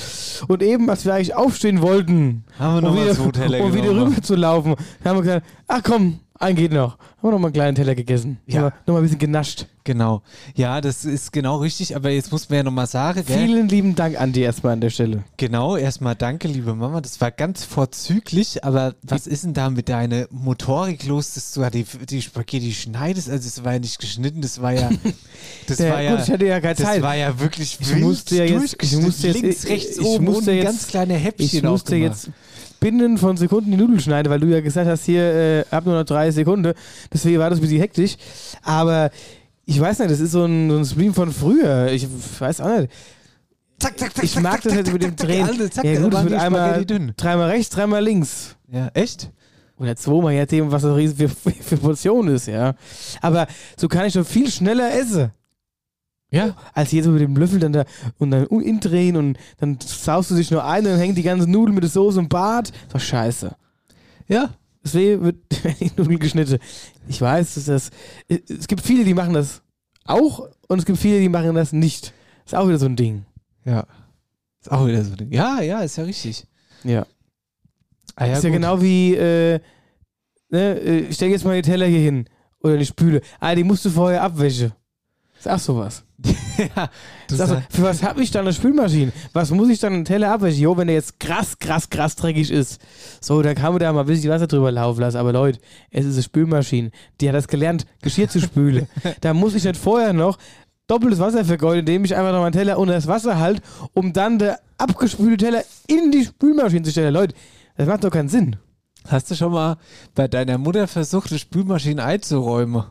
Und eben, als wir eigentlich aufstehen wollten, Haben wir noch um mal wieder, zwei Teller um wieder rüber zu laufen, haben wir gesagt, ach komm, ein geht noch. Haben wir noch mal einen kleinen Teller gegessen. Ja. Noch mal- Noch mal ein bisschen genascht. Genau. Ja, das ist genau richtig, aber jetzt muss man ja nochmal sagen, gell? Vielen lieben Dank an dir erstmal an der Stelle. Genau, erstmal danke, liebe Mama. Das war ganz vorzüglich, aber was ist denn da mit deiner Motorik los, dass du die, die Spaghetti schneidest? Also es war ja nicht geschnitten, das war ja. Das Ja, war ja. gut, ich hatte ja keine das Zeit. war ja wirklich Ich musste ja jetzt- ich musste jetzt- links, ich- rechts, ich oben musste jetzt- ganz kleine Häppchen Ich musste jetzt binnen von Sekunden die Nudeln schneiden, weil du ja gesagt hast, hier, äh, hab nur noch drei Sekunden. Deswegen war das ein bisschen hektisch. Aber ich weiß nicht, das ist so ein, so ein Stream von früher. Ich weiß auch nicht. Zack, zack, zack, Ich mag das jetzt mit dem Drehen. Alter, zack, ja gut, die einmal dreimal rechts, dreimal links. Ja, echt? Oder zweimal, je nachdem, was das riesen für, für Portion ist, ja. Aber so kann ich doch viel schneller essen. Ja. Als jetzt so mit dem Löffel dann da und dann indrehen und dann saust du dich nur ein und dann hängt die ganze Nudel mit der Soße im Bart. Ist doch scheiße. Ja. Deswegen wird die Nudel geschnitten. Ich weiß, dass das. Es gibt viele, die machen das auch und es gibt viele, die machen das nicht. Ist auch wieder so ein Ding. Ja. Ist auch wieder so. Ja, ja, ist ja richtig. Ja. Ah, ja, ist ja gut. genau wie, äh, ne, äh, ich stell jetzt mal die Teller hier hin. Oder die Spüle. Ah, die musst du vorher abwäschen. Ist auch sowas. ja, du Ist auch so, sag- für was habe ich dann eine Spülmaschine? Was muss ich dann einen Teller abwäschen? Jo, wenn der jetzt krass, krass, krass dreckig ist. So, dann kann man da mal ein bisschen Wasser drüber laufen lassen. Aber Leute, es ist eine Spülmaschine. Die hat das gelernt, Geschirr zu spülen. da muss ich nicht vorher noch doppeltes Wasser vergeuden, indem ich einfach noch meinen Teller unter das Wasser halte, um dann der abgespülte Teller in die Spülmaschine zu stellen. Leute, das macht doch keinen Sinn. Hast du schon mal bei deiner Mutter versucht, eine Spülmaschine einzuräumen?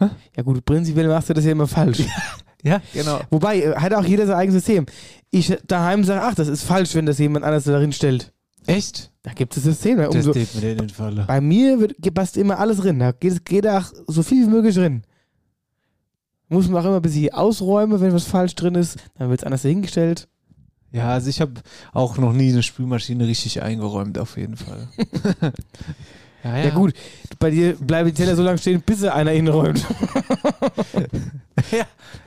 Ja gut, prinzipiell machst du das ja immer falsch. Ja, genau. Wobei, äh, hat auch jeder sein eigenes System. Ich daheim sage, ach, das ist falsch, wenn das jemand anders darin stellt. Echt? Da gibt es Systeme. Das Umso, steht mir in den Falle. bei mir wird, passt immer alles drin. Da geht, geht auch so viel wie möglich drin. Muss man auch immer ein bisschen ausräumen, wenn was falsch drin ist. Dann wird es anders hingestellt. Ja, also ich habe auch noch nie eine Spülmaschine richtig eingeräumt, auf jeden Fall. Ja, Ja, gut, bei dir bleiben die Teller so lange stehen, bis sie einer hinräumt. ja.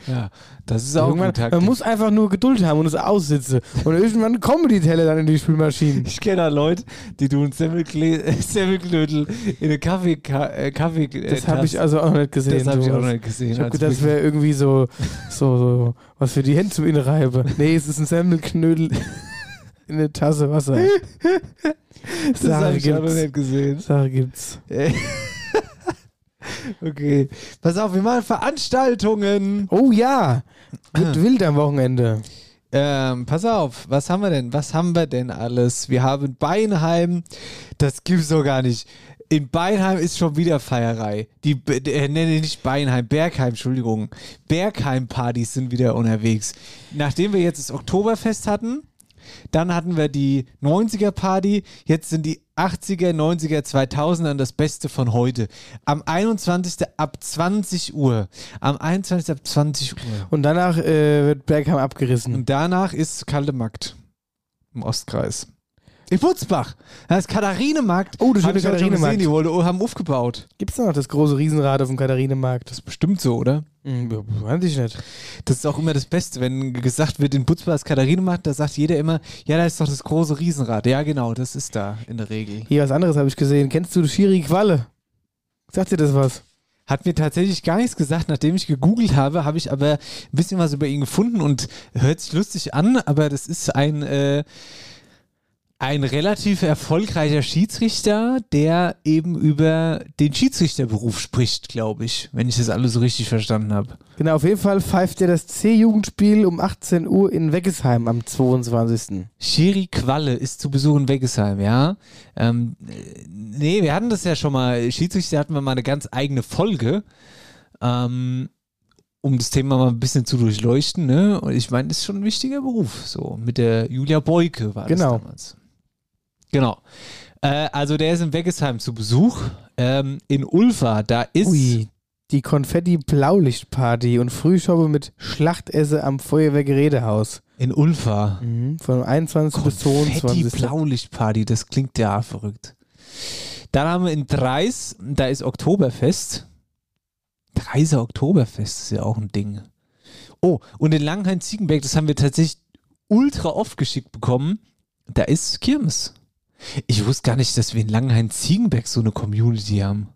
ja, das ist auch Irgendwann, man muss einfach nur Geduld haben und es aussitzen. Und irgendwann kommen die Teller dann in die Spülmaschine. Ich kenne da Leute, die tun Semmelkle Semmelknödel in eine Kaffee, äh, Kaffee Das habe ich also auch noch nicht gesehen. Das habe ich auch nicht gesehen. Ich habe Also gedacht, das wäre irgendwie so, so, so was für die Hände zum Innenreibe. Nee, es ist ein Semmelknödel in eine Tasse Wasser. das habe ich noch nicht gesehen. Sache gibt's. Okay. Pass auf, wir machen Veranstaltungen. Oh ja, wird wild am Wochenende. Ähm, pass auf, was haben wir denn? Was haben wir denn alles? Wir haben Beinheim, das gibt's doch gar nicht. In Beinheim ist schon wieder Feierei. Die, äh, nenne nicht Beinheim, Bergheim, Entschuldigung. Bergheim-Partys sind wieder unterwegs. Nachdem wir jetzt das Oktoberfest hatten, dann hatten wir die 90er-Party, jetzt sind die 80er, 90er, 2000er das Beste von heute. Am 21. ab 20 Uhr. Am 21. ab 20 Uhr. Und danach äh, wird Bergheim abgerissen. Und danach ist Kalte Markt im Ostkreis. In Butzbach. Da ist Katharinemarkt. Oh, das schöne schon Katharinemarkt. gesehen, die wollte, haben aufgebaut. Gibt's da noch das große Riesenrad auf dem Katharinemarkt? Das ist bestimmt so, oder? Hm, ja, weiß ich nicht. Das ist auch immer das Beste, wenn gesagt wird, in Butzbach ist Katharinemarkt, da sagt jeder immer, ja, da ist doch das große Riesenrad. Ja, genau, das ist da in der Regel. Hier was anderes habe ich gesehen. Kennst du Schiri Qualle? Sagt dir das was? Hat mir tatsächlich gar nichts gesagt, nachdem ich gegoogelt habe, habe ich aber ein bisschen was über ihn gefunden und hört sich lustig an, aber das ist ein, äh, ein relativ erfolgreicher Schiedsrichter, der eben über den Schiedsrichterberuf spricht, glaube ich, wenn ich das alles so richtig verstanden habe. Genau, auf jeden Fall pfeift er das C-Jugendspiel um 18 Uhr in Weggesheim am 22. Schiri Qualle ist zu Besuch in Weggesheim, ja. Ähm, äh, nee, wir hatten das ja schon mal. Schiedsrichter hatten wir mal eine ganz eigene Folge, ähm, um das Thema mal ein bisschen zu durchleuchten. Ne? Und ich meine, das ist schon ein wichtiger Beruf. So, mit der Julia Beuke war Genau. das damals. Genau. Äh, also der ist in Weggesheim zu Besuch. Ähm, in Ulfa, da ist. Ui, die Konfetti-Blaulicht-Party und Frühschoppe mit Schlachtesse am Feuerwehrgerätehaus. In Ulfa. Mhm, von 21 bis Konfetti 22. Blaulichtparty, das klingt ja verrückt. Dann haben wir in Dreis, da ist Oktoberfest. Dreiser Oktoberfest ist ja auch ein Ding. Oh, und in Langhain-Ziegenberg, das haben wir tatsächlich ultra oft geschickt bekommen. Da ist Kirmes. Ich wusste gar nicht, dass wir in Langenhain-Ziegenberg so eine Community haben.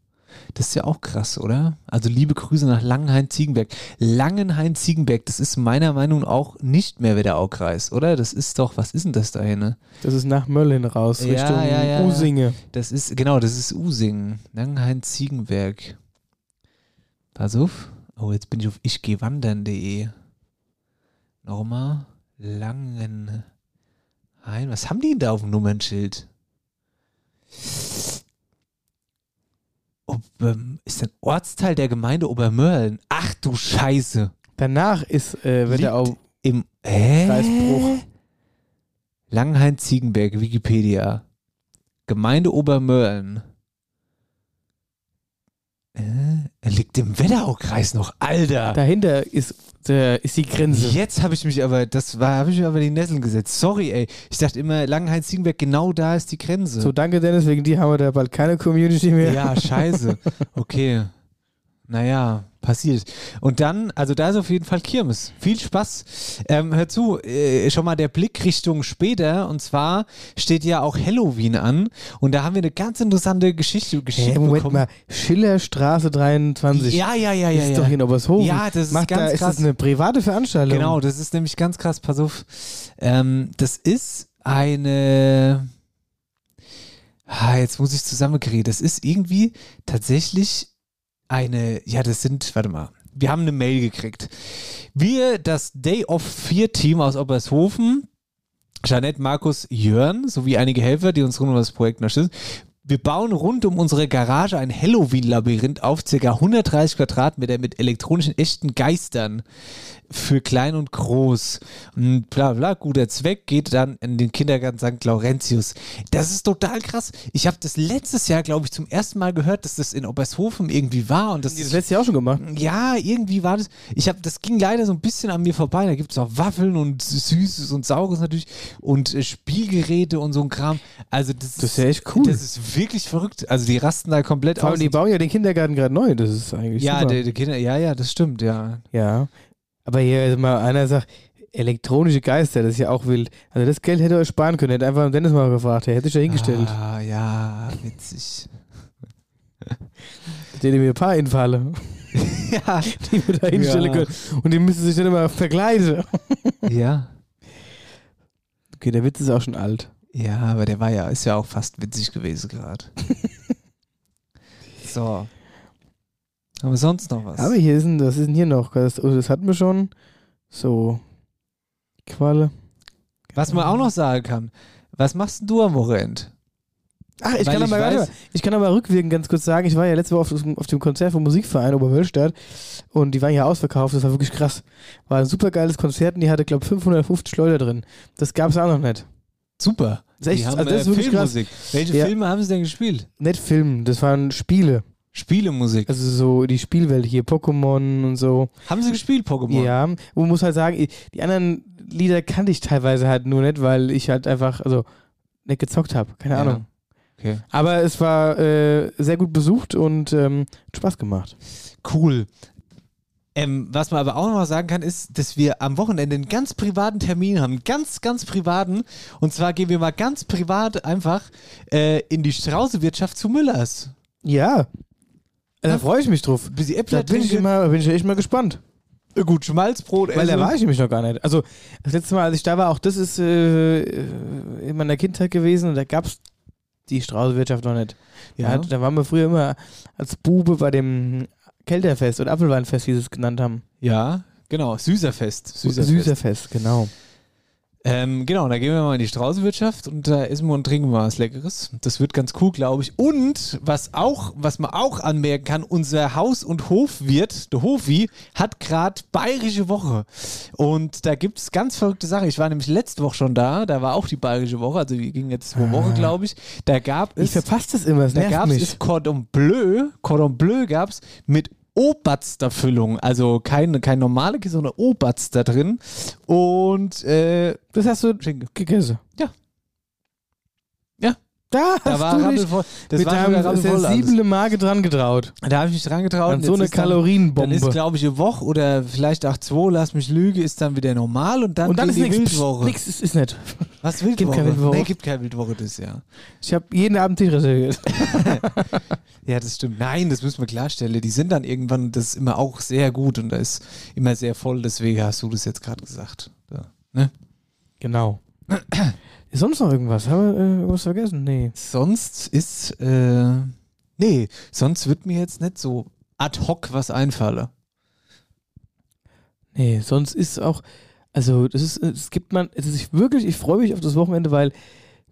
Das ist ja auch krass, oder? Also liebe Grüße nach Langenhain-Ziegenberg. Langenhain-Ziegenberg, das ist meiner Meinung nach auch nicht mehr Wetterau-Kreis, oder? Das ist doch, was ist denn das da hin? Ne? Das ist nach Mölln raus, Ja, Richtung ja, ja. Usinge. Das ist, genau, das ist Usingen. Langenhain-Ziegenberg. Pass auf. Oh, jetzt bin ich auf ichgehwandern.de. Nochmal. Langenhain. Was haben die denn da auf dem Nummernschild? Ob, ähm, ist ein Ortsteil der Gemeinde Obermörlen. Ach du Scheiße. Danach ist äh, Wetterau Liegt im hä? Kreisbruch. Langenhain-Ziegenberg, Wikipedia. Gemeinde Obermörlen. Äh, er liegt im Wetteraukreis noch, Alter. Dahinter ist, äh, ist die Grenze. Jetzt habe ich mich aber, das war, habe ich mir aber die Nesseln gesetzt. Sorry, ey. Ich dachte immer, Langenhain-Ziegenberg, genau da ist die Grenze. So, danke Dennis, wegen dir haben wir da bald keine Community mehr. Ja, scheiße. Okay. Naja, passiert. Und dann, also da ist auf jeden Fall Kirmes. Viel Spaß. Ähm, hör zu, äh, schon mal der Blick Richtung später. Und zwar steht ja auch Halloween an. Und da haben wir eine ganz interessante Geschichte geschickt Hey, Moment bekommen. mal, Schillerstraße 23. Ja, ja, ja, ja. ist ja. doch hier in Obershofen. Ja, das ist Macht ganz da, Ist krass. das eine private Veranstaltung? Genau, das ist nämlich ganz krass. Pass auf. Ähm, das ist eine. Ah, jetzt muss ich zusammenkriegen. Das ist irgendwie tatsächlich eine. Ja, das sind. Warte mal. Wir haben eine Mail gekriegt. Wir, das Day of Fear Team aus Obershofen, Jeanette, Markus, Jörn sowie einige Helfer, die uns rund um das Projekt unterstützen. Wir bauen rund um unsere Garage ein Halloween-Labyrinth auf ca. 130 Quadratmeter mit elektronischen echten Geistern. Für klein und groß. Und bla bla, guter Zweck, geht dann in den Kindergarten St. Laurentius. Das ist total krass. Ich habe das letztes Jahr, glaube ich, zum ersten Mal gehört, dass das in Obershofen irgendwie war. Und das Das letztes Jahr auch schon gemacht. ja, irgendwie war das. Ich habe, das ging leider so ein bisschen an mir vorbei. Da gibt es auch Waffeln und Süßes und Saures natürlich und äh, Spielgeräte und so ein Kram. Also das, Das ist ja echt cool. Das ist wirklich verrückt. Also die rasten da komplett Vor aus. die bauen ja den Kindergarten gerade neu. Das ist eigentlich ja, super. der, der Kinder, ja, ja, das stimmt, ja. Ja. Aber hier mal einer sagt, elektronische Geister, das ist ja auch wild. Also das Geld hätte ihr euch sparen können. Hätte einfach den Dennis mal gefragt. Der hätte sich ja hingestellt. Ah, ja, witzig. Hätte mir ein paar Infalle, ja, die wir da hinstellen Ja. können. Und die müssen sich dann immer verkleiden. ja. Okay, der Witz ist auch schon alt. Ja, aber der war ja, ist ja auch fast witzig gewesen gerade. so. Haben wir sonst noch was? Aber hier ist ein, was ist denn hier noch? Das, oh, das hatten wir schon. So. Qualle. Was man auch noch sagen kann, was machst denn du am Wochenende? Ach, ich Weil kann, ich aber, weiß- ich kann aber rückwirkend ganz kurz sagen, ich war ja letzte Woche auf, auf dem Konzert vom Musikverein Oberwölstadt und die waren ja ausverkauft, das war wirklich krass. War ein super geiles Konzert und die hatte, glaube ich, 550 Leute drin. Das gab es auch noch nicht. Super. Das ist echt- haben also das ist äh, wirklich krass. Filmmusik. Welche Ja. Filme haben sie denn gespielt? Nicht Filmen, das waren Spiele. Spielemusik. Also so die Spielwelt hier, Pokémon und so. haben sie gespielt, Pokémon? Ja, man muss halt sagen, die anderen Lieder kannte ich teilweise halt nur nicht, weil ich halt einfach, also nicht gezockt habe. Keine Ja. Ahnung. Okay. Aber es war äh, sehr gut besucht und ähm, hat Spaß gemacht. Cool. Ähm, was man aber auch noch mal sagen kann, ist, dass wir am Wochenende einen ganz privaten Termin haben. Ganz, ganz privaten. Und zwar gehen wir mal ganz privat einfach äh, in die Straußewirtschaft zu Müllers. Ja. Da Ja. freue ich mich drauf. Bis die Da Äppler bin ich, immer, bin ich echt mal gespannt. Äh, Gut, Schmalzbrot Weil da essen. war ich nämlich noch gar nicht. Also das letzte Mal, als ich da war, auch das ist äh, äh, in meiner Kindheit gewesen und da gab es die Straußwirtschaft noch nicht. Ja. Da, da waren wir früher immer als Bube bei dem Kälterfest oder Apfelweinfest, wie sie es genannt haben. Ja, genau. Süßerfest. Süßerfest. Süßerfest, genau. Ähm, genau, da gehen wir mal in die Straußenwirtschaft und da essen wir und trinken wir was Leckeres. Das wird ganz cool, glaube ich. Und was auch, was man auch anmerken kann, unser Haus- und Hofwirt, der Hofi, hat gerade bayerische Woche. Und da gibt es ganz verrückte Sachen. Ich war nämlich letzte Woche schon da, da war auch die bayerische Woche, also wir gingen jetzt zwei Wochen, glaube ich. Da gab Ich es. verpasse das immer, das Da gab es Cordon Bleu. Cordon Bleu gab es mit Oberster-Füllung. Also keine, kein normale Käse, sondern Oberster drin. Und äh, Das hast du Schinken. gegessen. Ja. Da Da hast war du dich. Das mit war deinem rappelvoll alles. Magen dran getraut. Da habe ich mich dran getraut. An und so eine ist dann- Kalorienbombe. Dann ist, glaube ich, eine Woche oder vielleicht auch zwei, lass mich lügen, ist dann wieder normal und dann, und dann ist die nichts. Wildwoche. Nichts ist, ist nicht. Was Wildwoche? Gibt keine Wildwoche. Nee, gibt keine Wildwoche das Jahr. Ich habe jeden Abend Tisch reserviert. Ja, das stimmt. Nein, das müssen wir klarstellen. Die sind dann irgendwann, das ist immer auch sehr gut und da ist immer sehr voll. Deswegen hast du das jetzt gerade gesagt. Ja. Ne? Genau. ist sonst noch irgendwas? Haben wir äh, irgendwas vergessen? Nee. Sonst ist, äh, nee, sonst wird mir jetzt nicht so ad hoc was einfallen. Nee, sonst ist auch, also das ist, es gibt man, es ist wirklich, ich freue mich auf das Wochenende, weil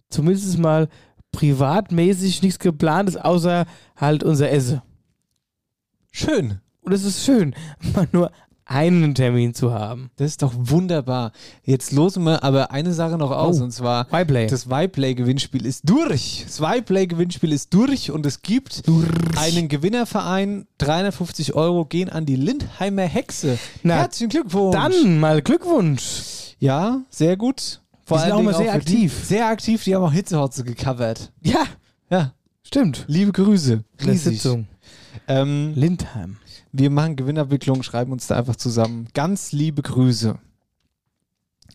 zumindest mal privatmäßig nichts geplant ist, außer halt unser Essen. Schön. Und es ist schön, mal nur einen Termin zu haben. Das ist doch wunderbar. Jetzt losen wir aber eine Sache noch aus Oh. und zwar Y-Play. das Y-Play-Gewinnspiel ist durch. Das Y-Play-Gewinnspiel ist durch und es gibt einen Gewinnerverein. 350 Euro gehen an die Lindheimer Hexe. Na, Herzlichen Glückwunsch. Dann mal Glückwunsch. Ja, sehr gut. Vor Die sind auch mal sehr die- aktiv. Sehr aktiv, die haben auch Hitzehotze gecovert. Ja, Ja, stimmt. liebe Grüße. In der Riesig. Sitzung. Ähm, Lindheim. Wir machen Gewinnabwicklung, schreiben uns da einfach zusammen. Ganz liebe Grüße.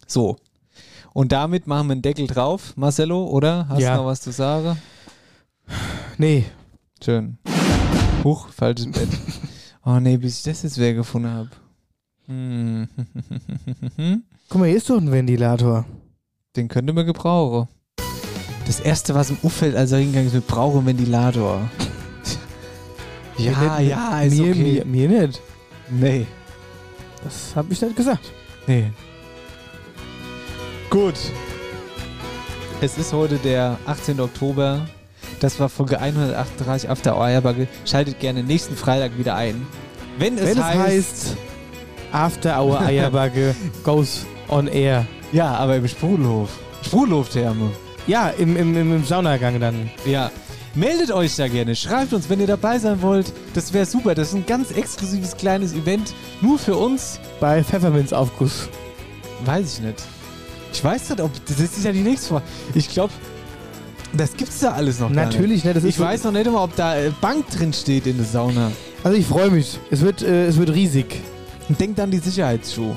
So. Und damit machen wir einen Deckel drauf, Marcello, oder? Hast Ja. du noch was zu sagen? Nee, Schön. Huch, falsches Bett. Oh nee, bis ich das jetzt wieder gefunden habe. Hm. guck mal, hier ist doch ein Ventilator. Den könnte man gebrauchen. Das erste, was im als er hingegangen ist, wir brauchen einen Ventilator. Ja, ja, ist mir, okay. mir, mir nicht. Nee. Das habe ich nicht gesagt. Nee. Gut. Es ist heute der 18. Oktober. Das war Folge 138 After Eierbagge. Schaltet gerne nächsten Freitag wieder ein. Wenn es, Wenn es heißt, heißt, After Hour Eierbacke goes on air. Ja, aber im Sprudelhof. Sprudelhoftherme. Ja, im, im, im, im Saunagang dann. Ja. Meldet euch da gerne. Schreibt uns, wenn ihr dabei sein wollt. Das wäre super. Das ist ein ganz exklusives kleines Event. Nur für uns. Bei Pfefferminzaufguss. Weiß ich nicht. Ich weiß nicht, ob. Das ist ja die nächste Frage. Ich glaube, das gibt's da alles noch. Natürlich, ne? Das Ich ist so- weiß noch nicht immer, ob da äh, Bank drin steht in der Sauna. Also ich freue mich. Es wird, äh, es wird riesig. Und denkt an die Sicherheitsschuhe.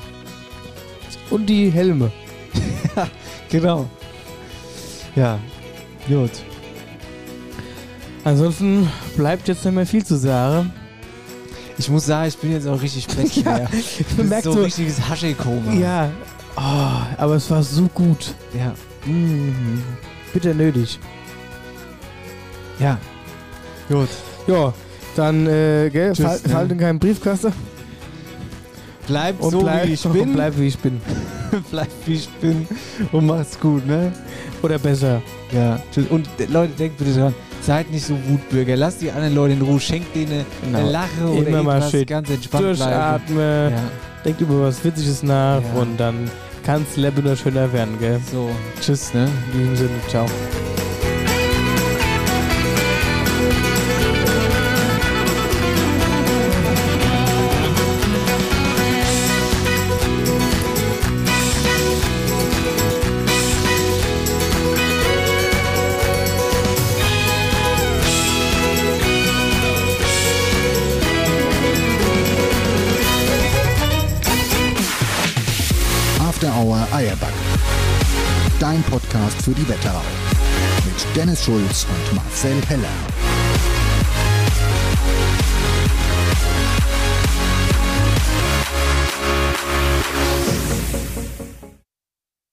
Und die Helme. Genau. Ja. Gut. Ansonsten bleibt jetzt nicht mehr viel zu sagen. Ich muss sagen, ich bin jetzt auch richtig bettschwer. Ich Das so so, richtiges Haschekoma. ja. Oh, aber es war so gut. Ja. Mhm. Bitte nötig. Ja. Gut. Ja, dann, äh, gell, Tschüss, fall, ne? fall in keinen Briefkasten. Bleib Und so, bleib, wie ich bin. Bleib, wie ich bin. Bleib, wie ich bin. Und mach's gut, ne? Oder besser. Ja. Tschüss. Und Leute, denkt bitte dran, seid nicht so Wutbürger. Lasst die anderen Leute in Ruhe. Schenkt denen Genau. eine Lache oder Immer mal irgendwas schön ganz entspannt bleiben. Durchatmen. Ja. Denkt über was Witziges nach Ja. und dann kann es Leben nur schöner werden, gell? So. Tschüss, ne? In diesem Sinne, ciao. Für die Wetterau. Mit Dennis Schulz und Marcel Heller.